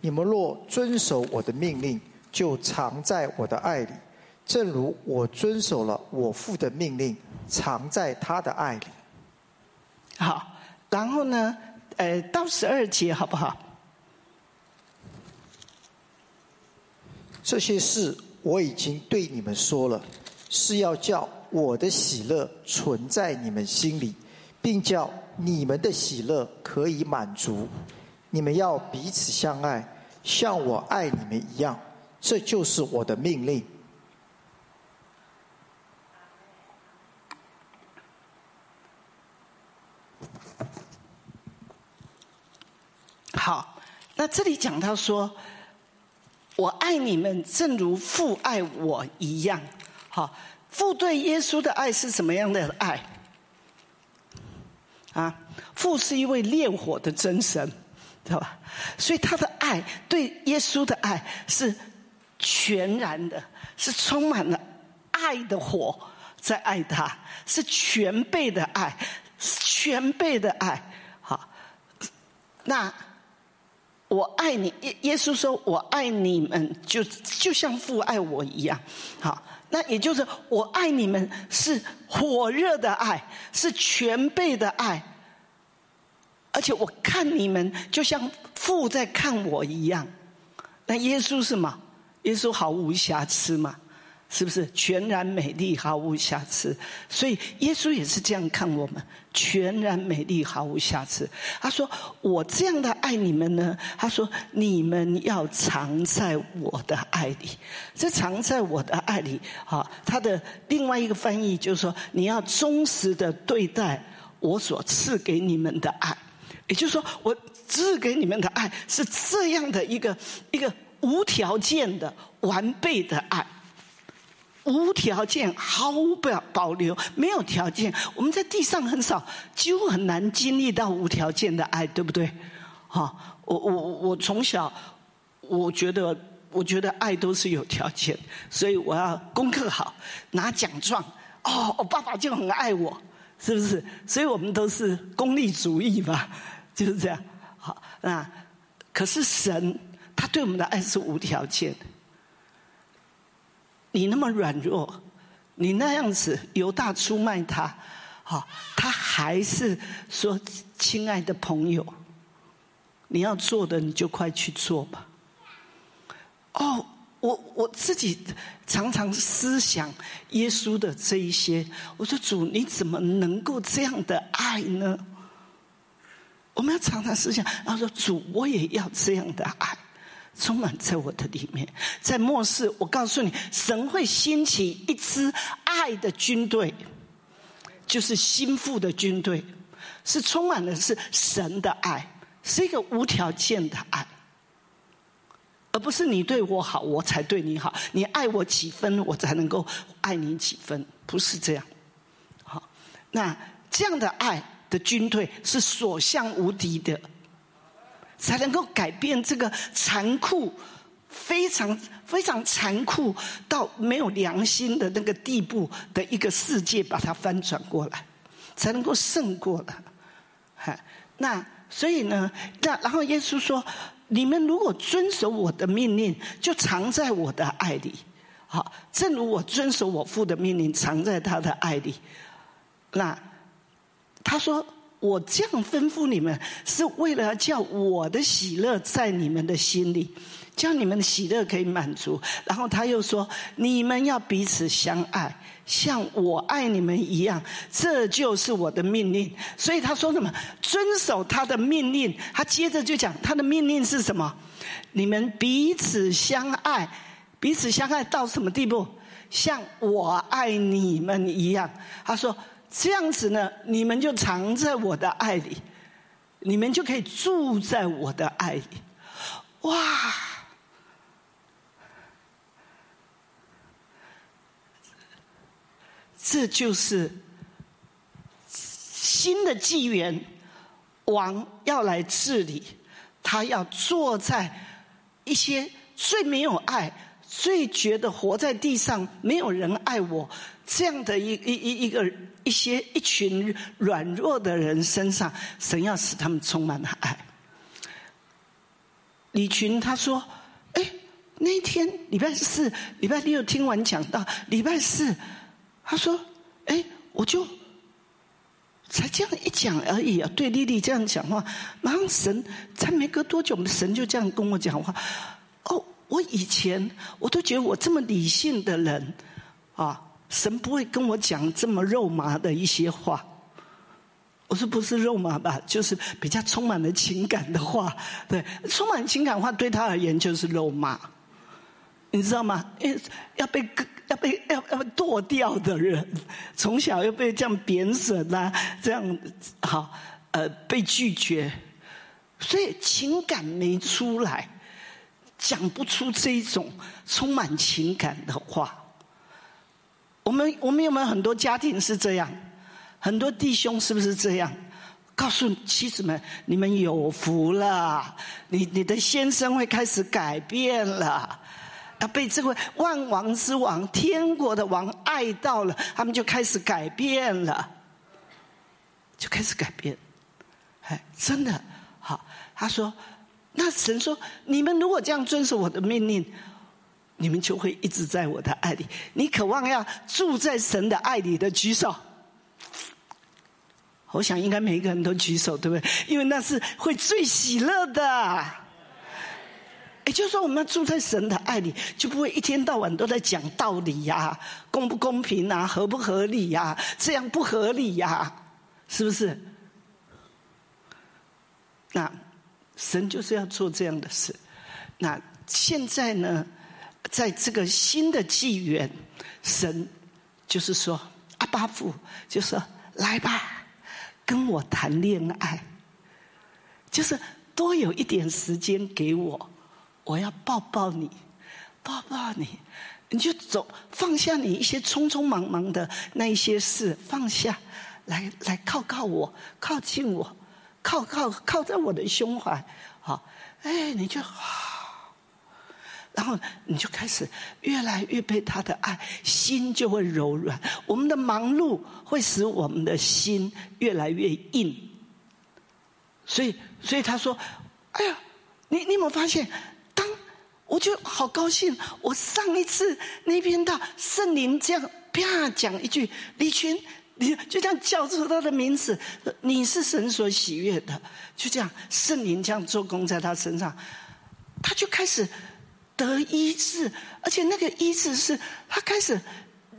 你们若遵守我的命令，就常在我的爱里，正如我遵守了我父的命令，常在他的爱里。好，然后呢？呃，到十二节好不好？这些事我已经对你们说了，是要叫。我的喜乐存在你们心里，并叫你们的喜乐可以满足。你们要彼此相爱，像我爱你们一样。这就是我的命令。好，那这里讲到说，我爱你们，正如父爱我一样。好。父对耶稣的爱是什么样的爱？啊，父是一位烈火的真神，知道吧？所以他的爱对耶稣的爱是全然的，是充满了爱的火在爱他，是全备的爱，全备的爱。好，那我爱你，耶耶稣说：“我爱你们，就就像父爱我一样。”好。那也就是我爱你们是火热的爱，是全备的爱，而且我看你们就像父在看我一样。那耶稣是吗？耶稣毫无瑕疵吗？是不是全然美丽，毫无瑕疵？所以耶稣也是这样看我们，全然美丽，毫无瑕疵。他说：“我这样的爱你们呢？”他说：“你们要藏在我的爱里。”这藏在我的爱里，啊，他的另外一个翻译就是说：“你要忠实的对待我所赐给你们的爱。”也就是说，我赐给你们的爱是这样的一个一个无条件的完备的爱。无条件、毫无保保留、没有条件，我们在地上很少，几乎很难经历到无条件的爱，对不对？哈，我我我从小，我觉得我觉得爱都是有条件，所以我要功课好，拿奖状，哦，我爸爸就很爱我，是不是？所以我们都是功利主义嘛，就是这样。好，那可是神他对我们的爱是无条件的。你那么软弱，你那样子犹大出卖他，好，他还是说：“亲爱的朋友，你要做的你就快去做吧。”哦，我我自己常常思想耶稣的这一些，我说主你怎么能够这样的爱呢？我们要常常思想，然后说主我也要这样的爱。充满在我的里面，在末世，我告诉你，神会兴起一支爱的军队，就是心腹的军队，是充满的是神的爱，是一个无条件的爱，而不是你对我好，我才对你好，你爱我几分，我才能够爱你几分，不是这样。好，那这样的爱的军队是所向无敌的。才能够改变这个残酷、非常非常残酷到没有良心的那个地步的一个世界，把它翻转过来，才能够胜过了。哈，那所以呢，那然后耶稣说：“你们如果遵守我的命令，就藏在我的爱里。好，正如我遵守我父的命令，藏在他的爱里。”那他说。我这样吩咐你们，是为了叫我的喜乐在你们的心里，叫你们的喜乐可以满足。然后他又说：“你们要彼此相爱，像我爱你们一样，这就是我的命令。”所以他说什么？遵守他的命令。他接着就讲他的命令是什么？你们彼此相爱，彼此相爱到什么地步？像我爱你们一样。他说。这样子呢，你们就藏在我的爱里，你们就可以住在我的爱里。哇！这就是新的纪元，王要来治理，他要坐在一些最没有爱、最觉得活在地上没有人爱我这样的一一一一个一些一群软弱的人身上，神要使他们充满了爱。李群他说：“哎，那一天礼拜四、礼拜六听完讲到礼拜四，他说：‘哎，我就才这样一讲而已啊。’对丽丽这样讲话，然后神才没隔多久，我们的神就这样跟我讲话。哦，我以前我都觉得我这么理性的人啊，神不会跟我讲这么肉麻的一些话。”我说不是肉麻吧，就是比较充满了情感的话，对，充满情感话对他而言就是肉麻，你知道吗？因为要被割要被要要被剁掉的人，从小又被这样贬损啊，这样好呃被拒绝，所以情感没出来，讲不出这种充满情感的话。我们我们有没有很多家庭是这样？很多弟兄是不是这样？告诉妻子们，你们有福了，你你的先生会开始改变了，要被这位万王之王、天国的王爱到了，他们就开始改变了，就开始改变。哎，真的好。他说：“那神说，你们如果这样遵守我的命令，你们就会一直在我的爱里。你渴望要住在神的爱里的，举手。”我想应该每一个人都举手，对不对？因为那是会最喜乐的。也就是说，我们要住在神的爱里，就不会一天到晚都在讲道理呀，公不公平啊，合不合理呀，这样不合理呀，是不是？那神就是要做这样的事。那现在呢，在这个新的纪元，神就是说，阿巴父就说：“来吧。”跟我谈恋爱，就是多有一点时间给我，我要抱抱你，抱抱你，你就走，放下你一些匆匆忙忙的那一些事，放下来，来靠靠我，靠近我，靠靠靠在我的胸怀，好，哎，你就，然后你就开始越来越被他的爱，心就会柔软。我们的忙碌会使我们的心越来越硬，所以，所以他说：“哎呀，你你有没有发现？当我就好高兴，我上一次那边到圣灵这样啪讲一句，李群，你就这样叫出他的名字，你是神所喜悦的，就这样圣灵这样做工在他身上，他就开始。”得医治，而且那个医治是他开始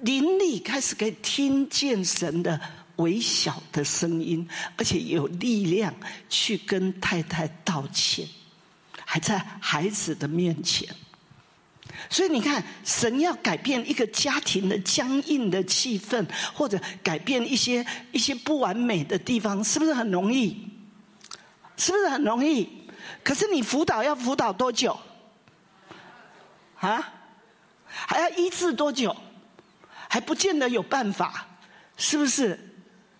灵里开始可以听见神的微小的声音，而且有力量去跟太太道歉，还在孩子的面前。所以你看，神要改变一个家庭的僵硬的气氛，或者改变一些一些不完美的地方，是不是很容易？是不是很容易？可是你辅导要辅导多久？啊，还要医治多久？还不见得有办法，是不是？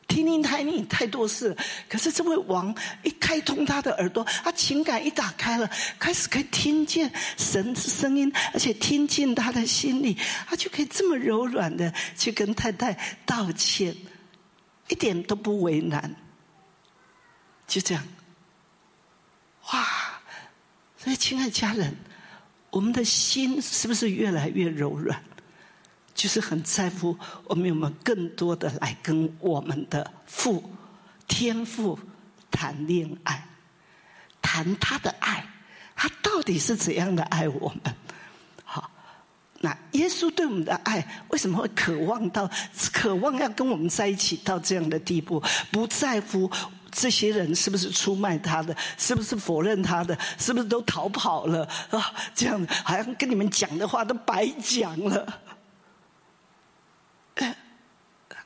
听听太腻太多事，可是这位王一开通他的耳朵，他情感一打开了，开始可以听见神的声音，而且听进他的心里，他就可以这么柔软的去跟太太道歉，一点都不为难，就这样。哇！所以，亲爱家人。我们的心是不是越来越柔软？就是很在乎我们有没有更多的来跟我们的父天父谈恋爱，谈他的爱，他到底是怎样的爱我们？好，那耶稣对我们的爱为什么会渴望到渴望要跟我们在一起到这样的地步？不在乎。这些人是不是出卖他的？是不是否认他的？是不是都逃跑了啊？这样好像跟你们讲的话都白讲了。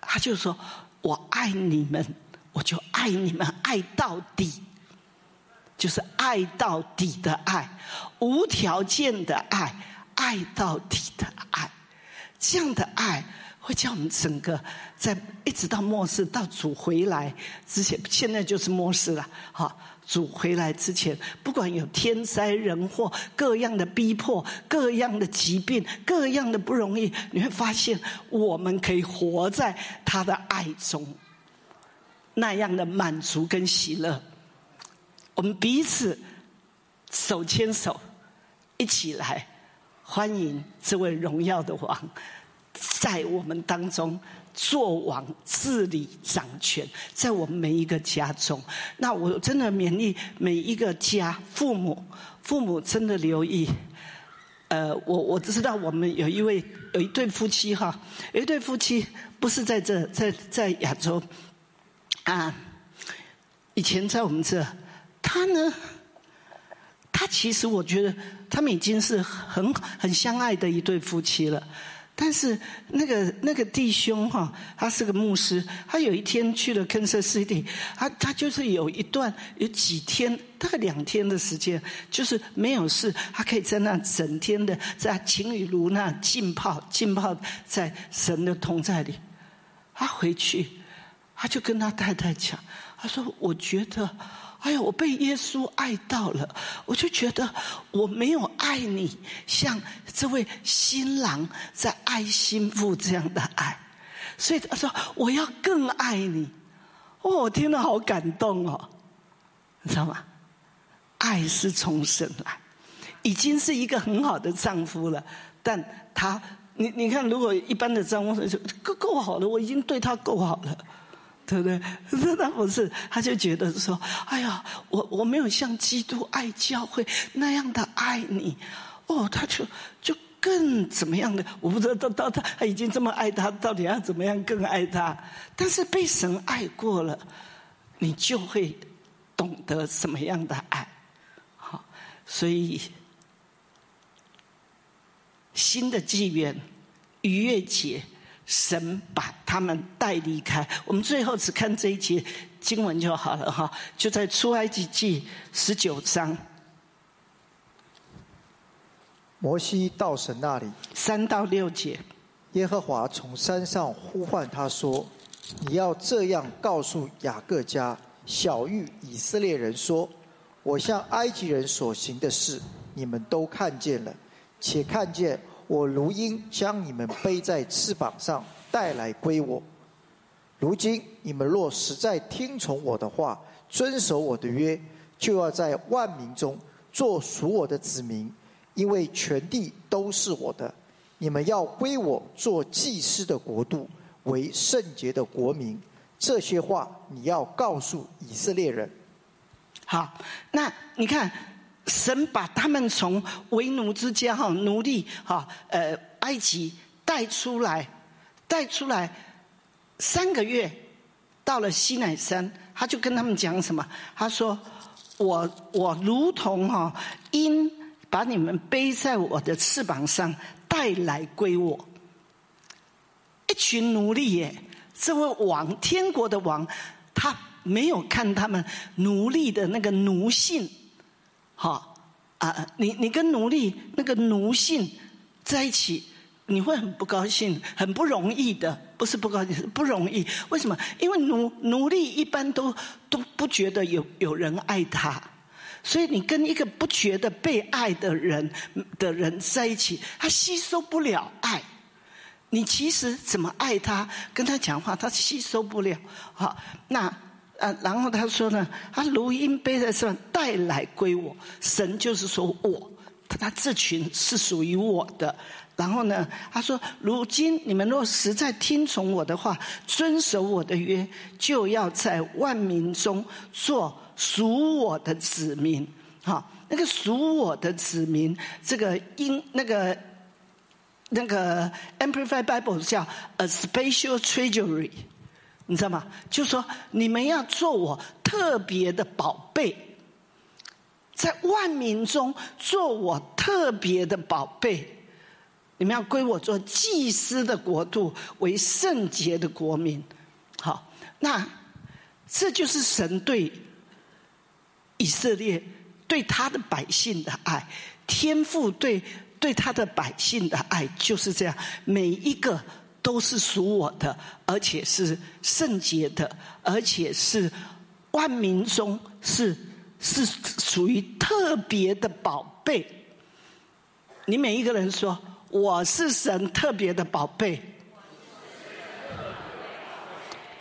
他就说：“我爱你们，我就爱你们，爱到底，就是爱到底的爱，无条件的爱，爱到底的爱，这样的爱会叫我们整个在一直到末世到主回来之前，现在就是末世了。好，主回来之前，不管有天灾人祸、各样的逼迫、各样的疾病、各样的不容易，你会发现我们可以活在他的爱中，那样的满足跟喜乐。我们彼此手牵手，一起来欢迎这位荣耀的王。在我们当中做王、治理、掌权，在我们每一个家中，那我真的勉励每一个家父母，父母真的留意。呃，我我知道我们有一位有一对夫妻哈，有一对夫妻不是在这，在在亚洲啊，以前在我们这，他呢，他其实我觉得他们已经是很很相爱的一对夫妻了。但是那个那个弟兄哈，他是个牧师，他有一天去了 Kansas City，他他就是有一段有几天，大概两天的时间，就是没有事，他可以在那整天的在晴雨炉那浸泡浸泡在神的同在里。他回去，他就跟他太太讲，他说：“我觉得。”哎呀，我被耶稣爱到了，我就觉得我没有爱你像这位新郎在爱心妇这样的爱，所以他说我要更爱你。哦，我听了好感动哦，你知道吗？爱是从神来，已经是一个很好的丈夫了。但他，你你看，如果一般的丈夫就够够好了，我已经对他够好了。对不对？那不是，他就觉得说：“哎呀，我我没有像基督爱教会那样的爱你。”哦，他就就更怎么样的？我不知道到到他他已经这么爱他，到底要怎么样更爱他？但是被神爱过了，你就会懂得什么样的爱。好，所以新的纪元逾越节。神把他们带离开，我们最后只看这一节经文就好了哈，就在出埃及记十九章。摩西到神那里，三到六节，耶和华从山上呼唤他说：“你要这样告诉雅各家、小玉以色列人说：我向埃及人所行的事，你们都看见了，且看见。”我如鹰将你们背在翅膀上带来归我。如今你们若实在听从我的话，遵守我的约，就要在万民中做属我的子民，因为全地都是我的。你们要归我做祭司的国度，为圣洁的国民。这些话你要告诉以色列人。好，那你看。神把他们从为奴之家哈奴隶哈呃埃及带出来，带出来三个月，到了西乃山，他就跟他们讲什么？他说：“我我如同哈鹰，把你们背在我的翅膀上带来归我。”一群奴隶耶，这位王天国的王，他没有看他们奴隶的那个奴性。好啊，你你跟奴隶那个奴性在一起，你会很不高兴，很不容易的，不是不高兴，是不容易。为什么？因为奴奴隶一般都都不觉得有有人爱他，所以你跟一个不觉得被爱的人的人在一起，他吸收不了爱。你其实怎么爱他，跟他讲话，他吸收不了。好，那。啊，然后他说呢，他如因背在上带来归我，神就是说我，他他这群是属于我的。然后呢，他说，如今你们若实在听从我的话，遵守我的约，就要在万民中做属我的子民。好，那个属我的子民，这个鹰那个那个 Amplified Bible 叫 a special treasury。你知道吗？就说你们要做我特别的宝贝，在万民中做我特别的宝贝。你们要归我做祭司的国度，为圣洁的国民。好，那这就是神对以色列、对他的百姓的爱，天父对对他的百姓的爱就是这样。每一个。都是属我的，而且是圣洁的，而且是万民中是是属于特别的宝贝。你每一个人说，我是神特别的宝贝。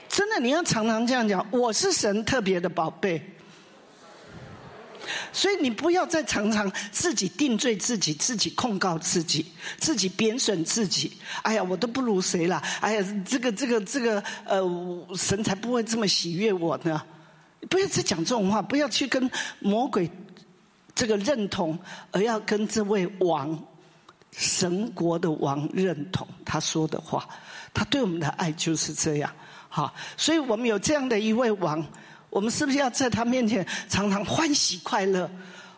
真的，你要常常这样讲，我是神特别的宝贝。所以你不要再常常自己定罪自己，自己控告自己，自己贬损自己。哎呀，我都不如谁了？哎呀，这个这个这个，呃，神才不会这么喜悦我呢。不要再讲这种话，不要去跟魔鬼这个认同，而要跟这位王神国的王认同他说的话。他对我们的爱就是这样。好，所以我们有这样的一位王。我们是不是要在他面前常常欢喜快乐、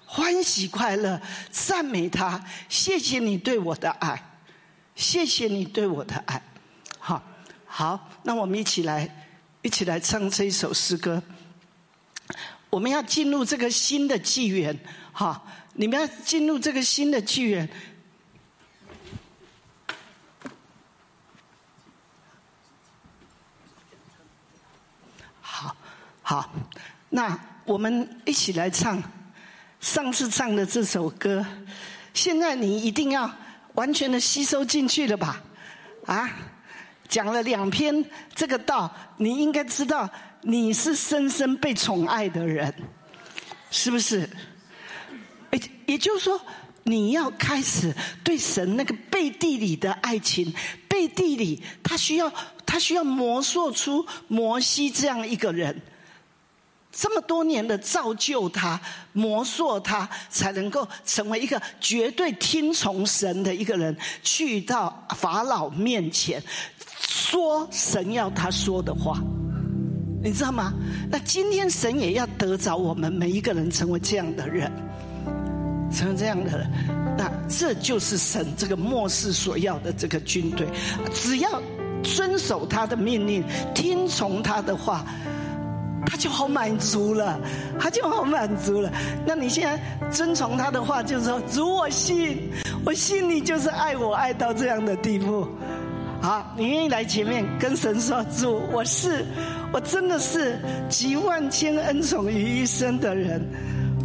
欢喜快乐，赞美他？谢谢你对我的爱，谢谢你对我的爱。好，好，那我们一起来，一起来唱这一首诗歌。我们要进入这个新的纪元，哈！你们要进入这个新的纪元。好，那我们一起来唱上次唱的这首歌。现在你一定要完全的吸收进去了吧？啊，讲了两篇这个道，你应该知道你是深深被宠爱的人，是不是？也也就是说，你要开始对神那个背地里的爱情，背地里他需要他需要磨塑出摩西这样一个人。这么多年的造就他、磨塑他，才能够成为一个绝对听从神的一个人，去到法老面前说神要他说的话，你知道吗？那今天神也要得着我们每一个人成为这样的人，成为这样的人。那这就是神这个末世所要的这个军队，只要遵守他的命令，听从他的话。他就好满足了，他就好满足了。那你现在遵从他的话，就是说，主我信，我信你就是爱我爱到这样的地步。好，你愿意来前面跟神说，主我是，我真的是集万千恩宠于一身的人。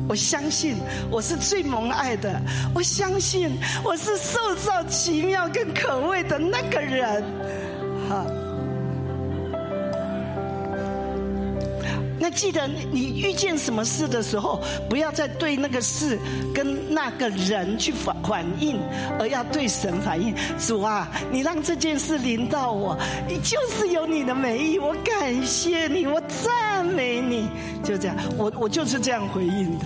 我相信我是最蒙爱的，我相信我是受造奇妙跟可畏的那个人。好。那记得你遇见什么事的时候，不要再对那个事跟那个人去反反应，而要对神反应。主啊，你让这件事临到我，你就是有你的美意，我感谢你，我赞美你。就这样，我我就是这样回应的。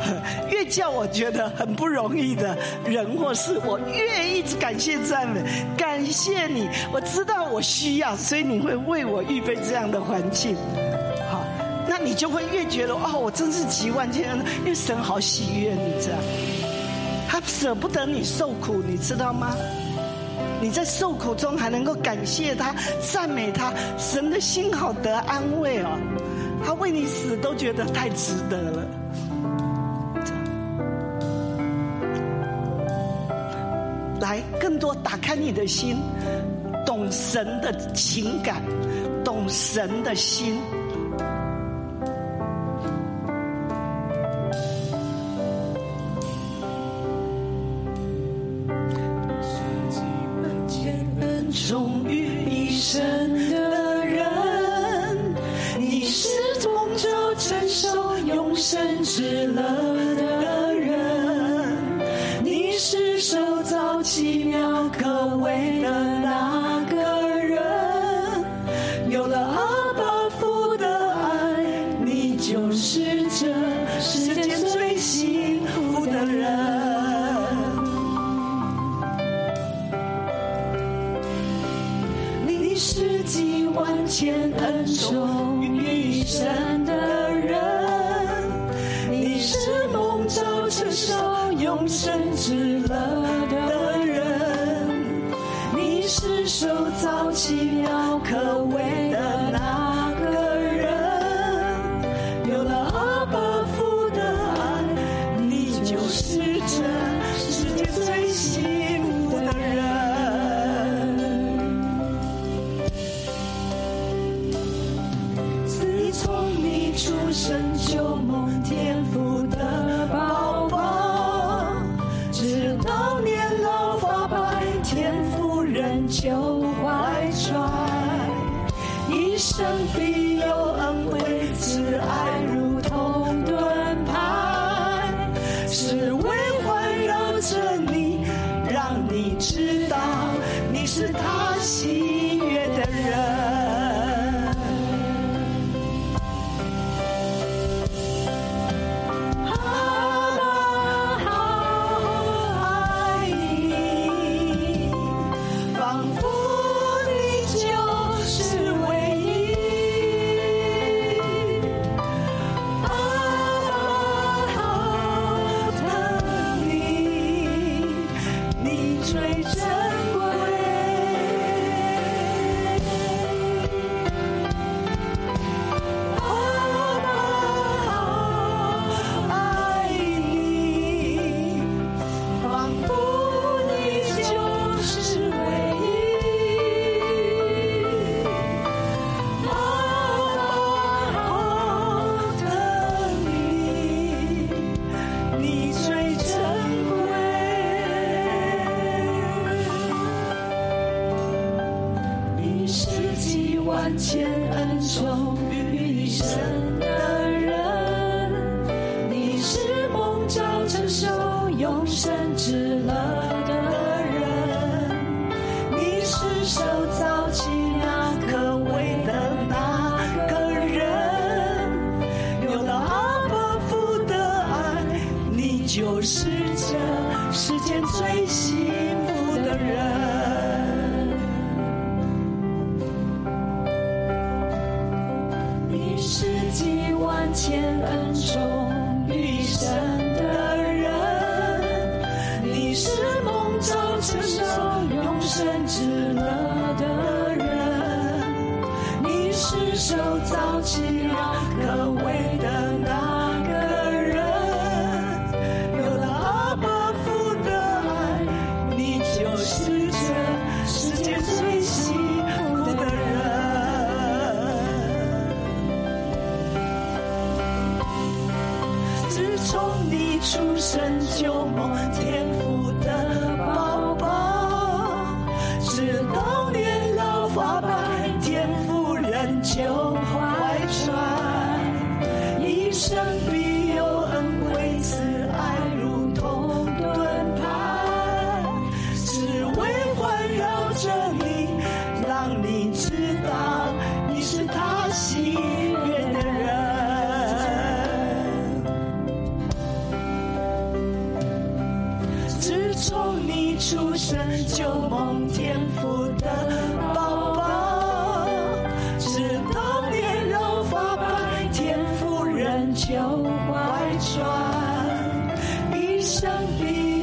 越叫我觉得很不容易的人或事，我越一直感谢赞美，感谢你。我知道我需要，所以你会为我预备这样的环境。你就会越觉得哦，我真是集万千，因为神好喜悦你这样，他舍不得你受苦，你知道吗？你在受苦中还能够感谢他、赞美他，神的心好得安慰哦。他为你死都觉得太值得了。来，更多打开你的心，懂神的情感，懂神的心。怀揣，一生必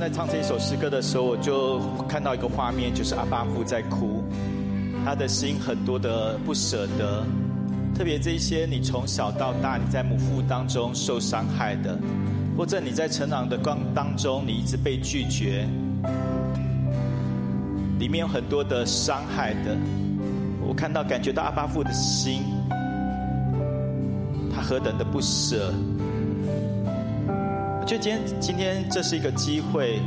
在唱这首诗歌的时候，我就看到一个画面，就是阿巴父在哭，他的心很多的不舍得，特别这些你从小到大你在母腹当中受伤害的，或者你在成长的光当中你一直被拒绝，里面有很多的伤害的，我看到感觉到阿巴父的心，他何等的不舍。就今天今天这是一个机会，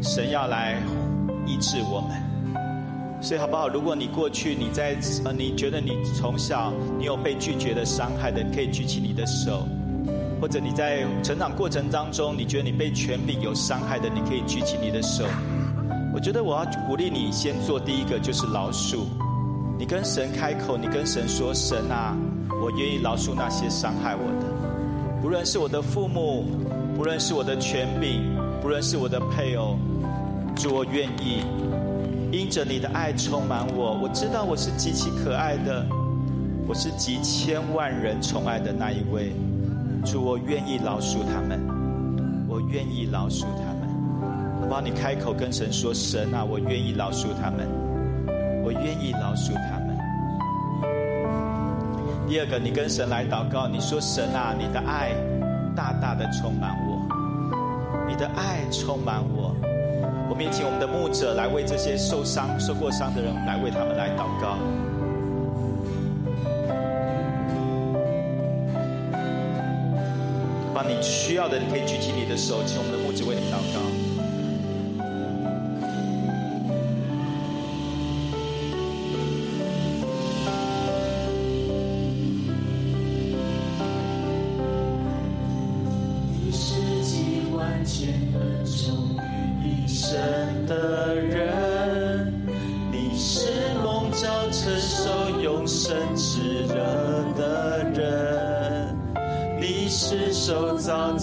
神要来医治我们。所以好不好？如果你过去你在呃，你觉得你从小你有被拒绝的伤害的，你可以举起你的手；或者你在成长过程当中，你觉得你被权柄有伤害的，你可以举起你的手。我觉得我要鼓励你先做第一个，就是饶恕。你跟神开口，你跟神说：“神啊，我愿意饶恕那些伤害我的，不论是我的父母，不论是我的权柄，不论是我的配偶，主，我愿意因着你的爱充满我。我知道我是极其可爱的，我是几千万人宠爱的那一位。主，我愿意饶恕他们，我愿意饶恕他们。我帮？你开口跟神说：神啊，我愿意饶恕他们。”我愿意饶恕他。第二个，你跟神来祷告，你说：“神啊，你的爱大大的充满我，你的爱充满我。”我们也请我们的牧者来为这些受伤、受过伤的人，来为他们来祷告。把你需要的，你可以举起你的手，请我们的牧者为你祷告。受永生之热的人，你是收藏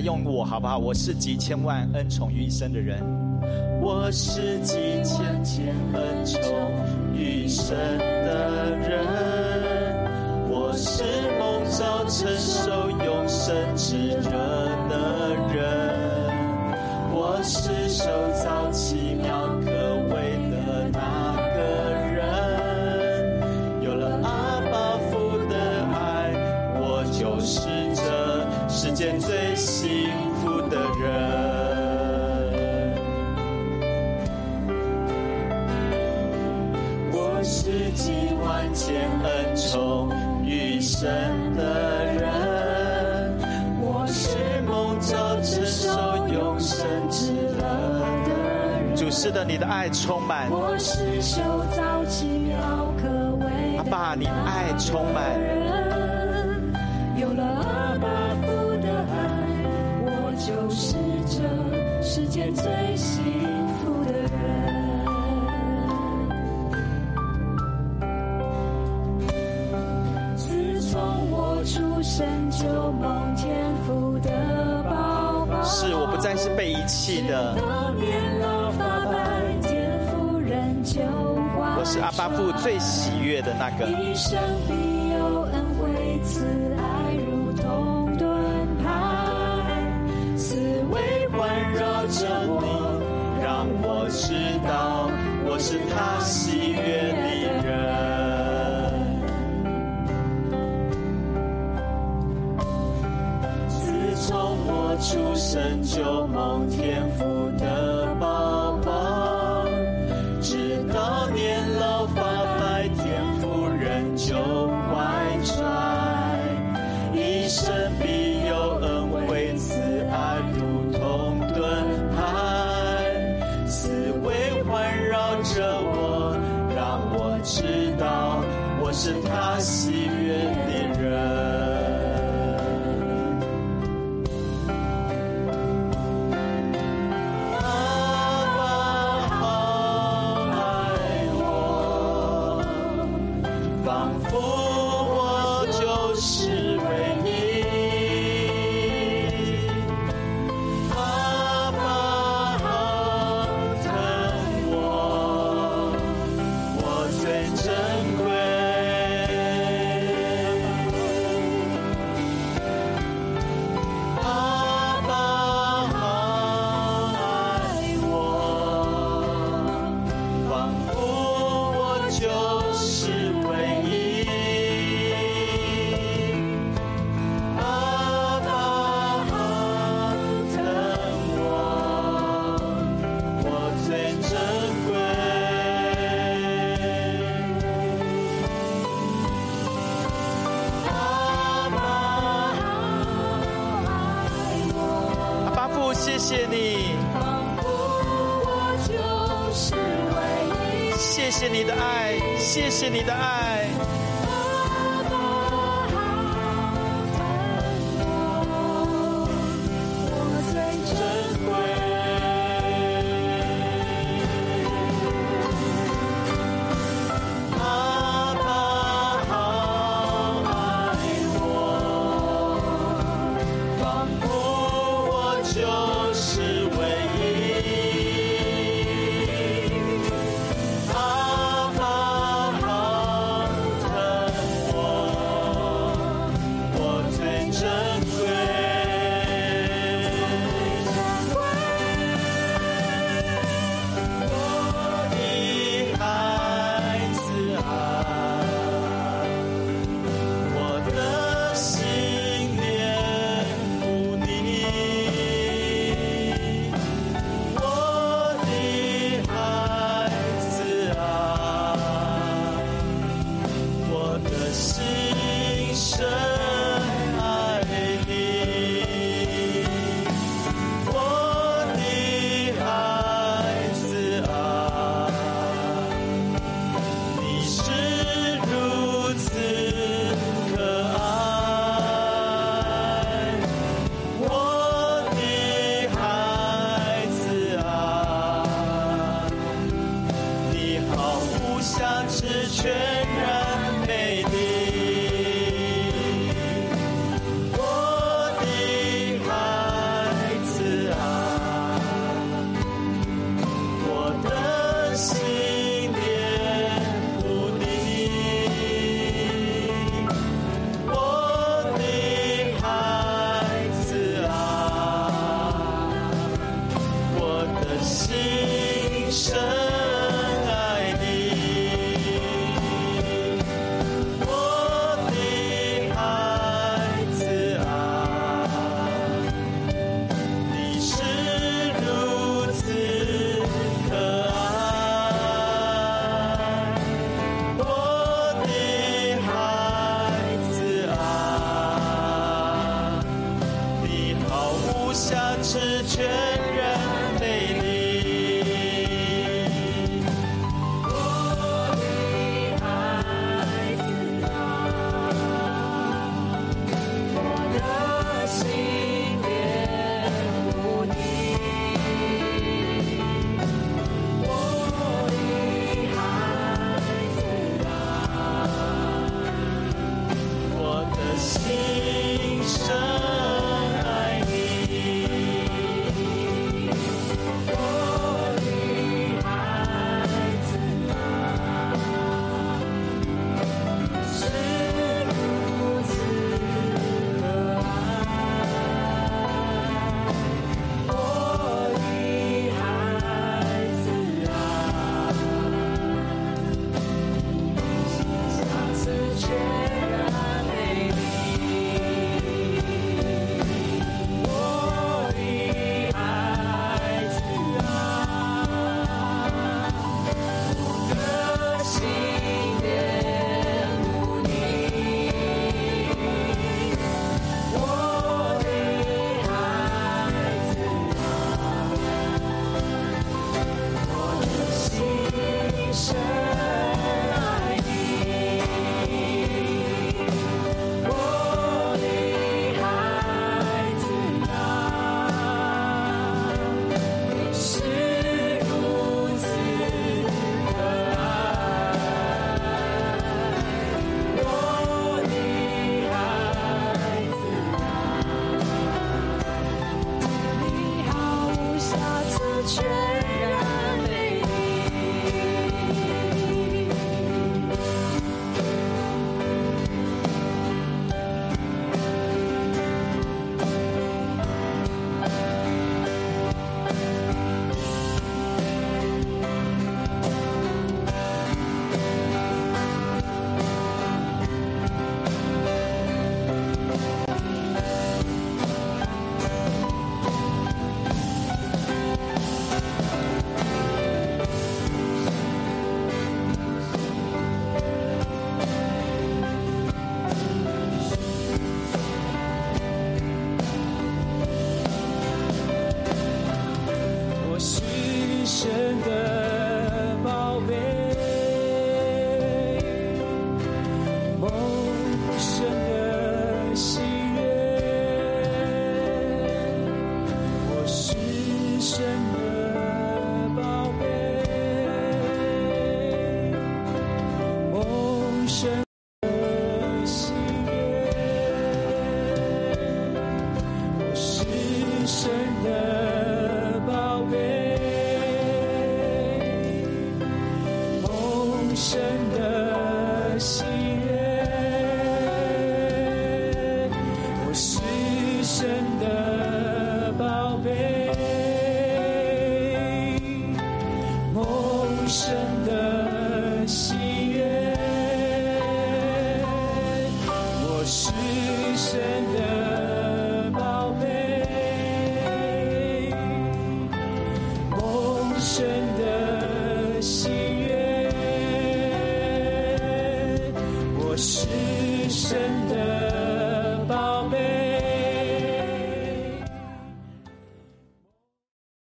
用我好不好？我是集千万恩宠于一身的人，我是集千千恩宠于一身的人，我是蒙召承受永生炽热的人，我是受造的爱充满。我是修造奇妙可畏阿爸爸，你爱充满。有了阿爸父的爱，我就是这世间最幸福的人。自从我出生就蒙天父的宝宝，是我不再是被遗弃的，怀我是阿巴父最喜悦的那个。一生必有恩惠，慈爱如同盾牌，思维环绕着我，让我知道我是他喜悦的人。自从我出生就蒙天父的宝宝，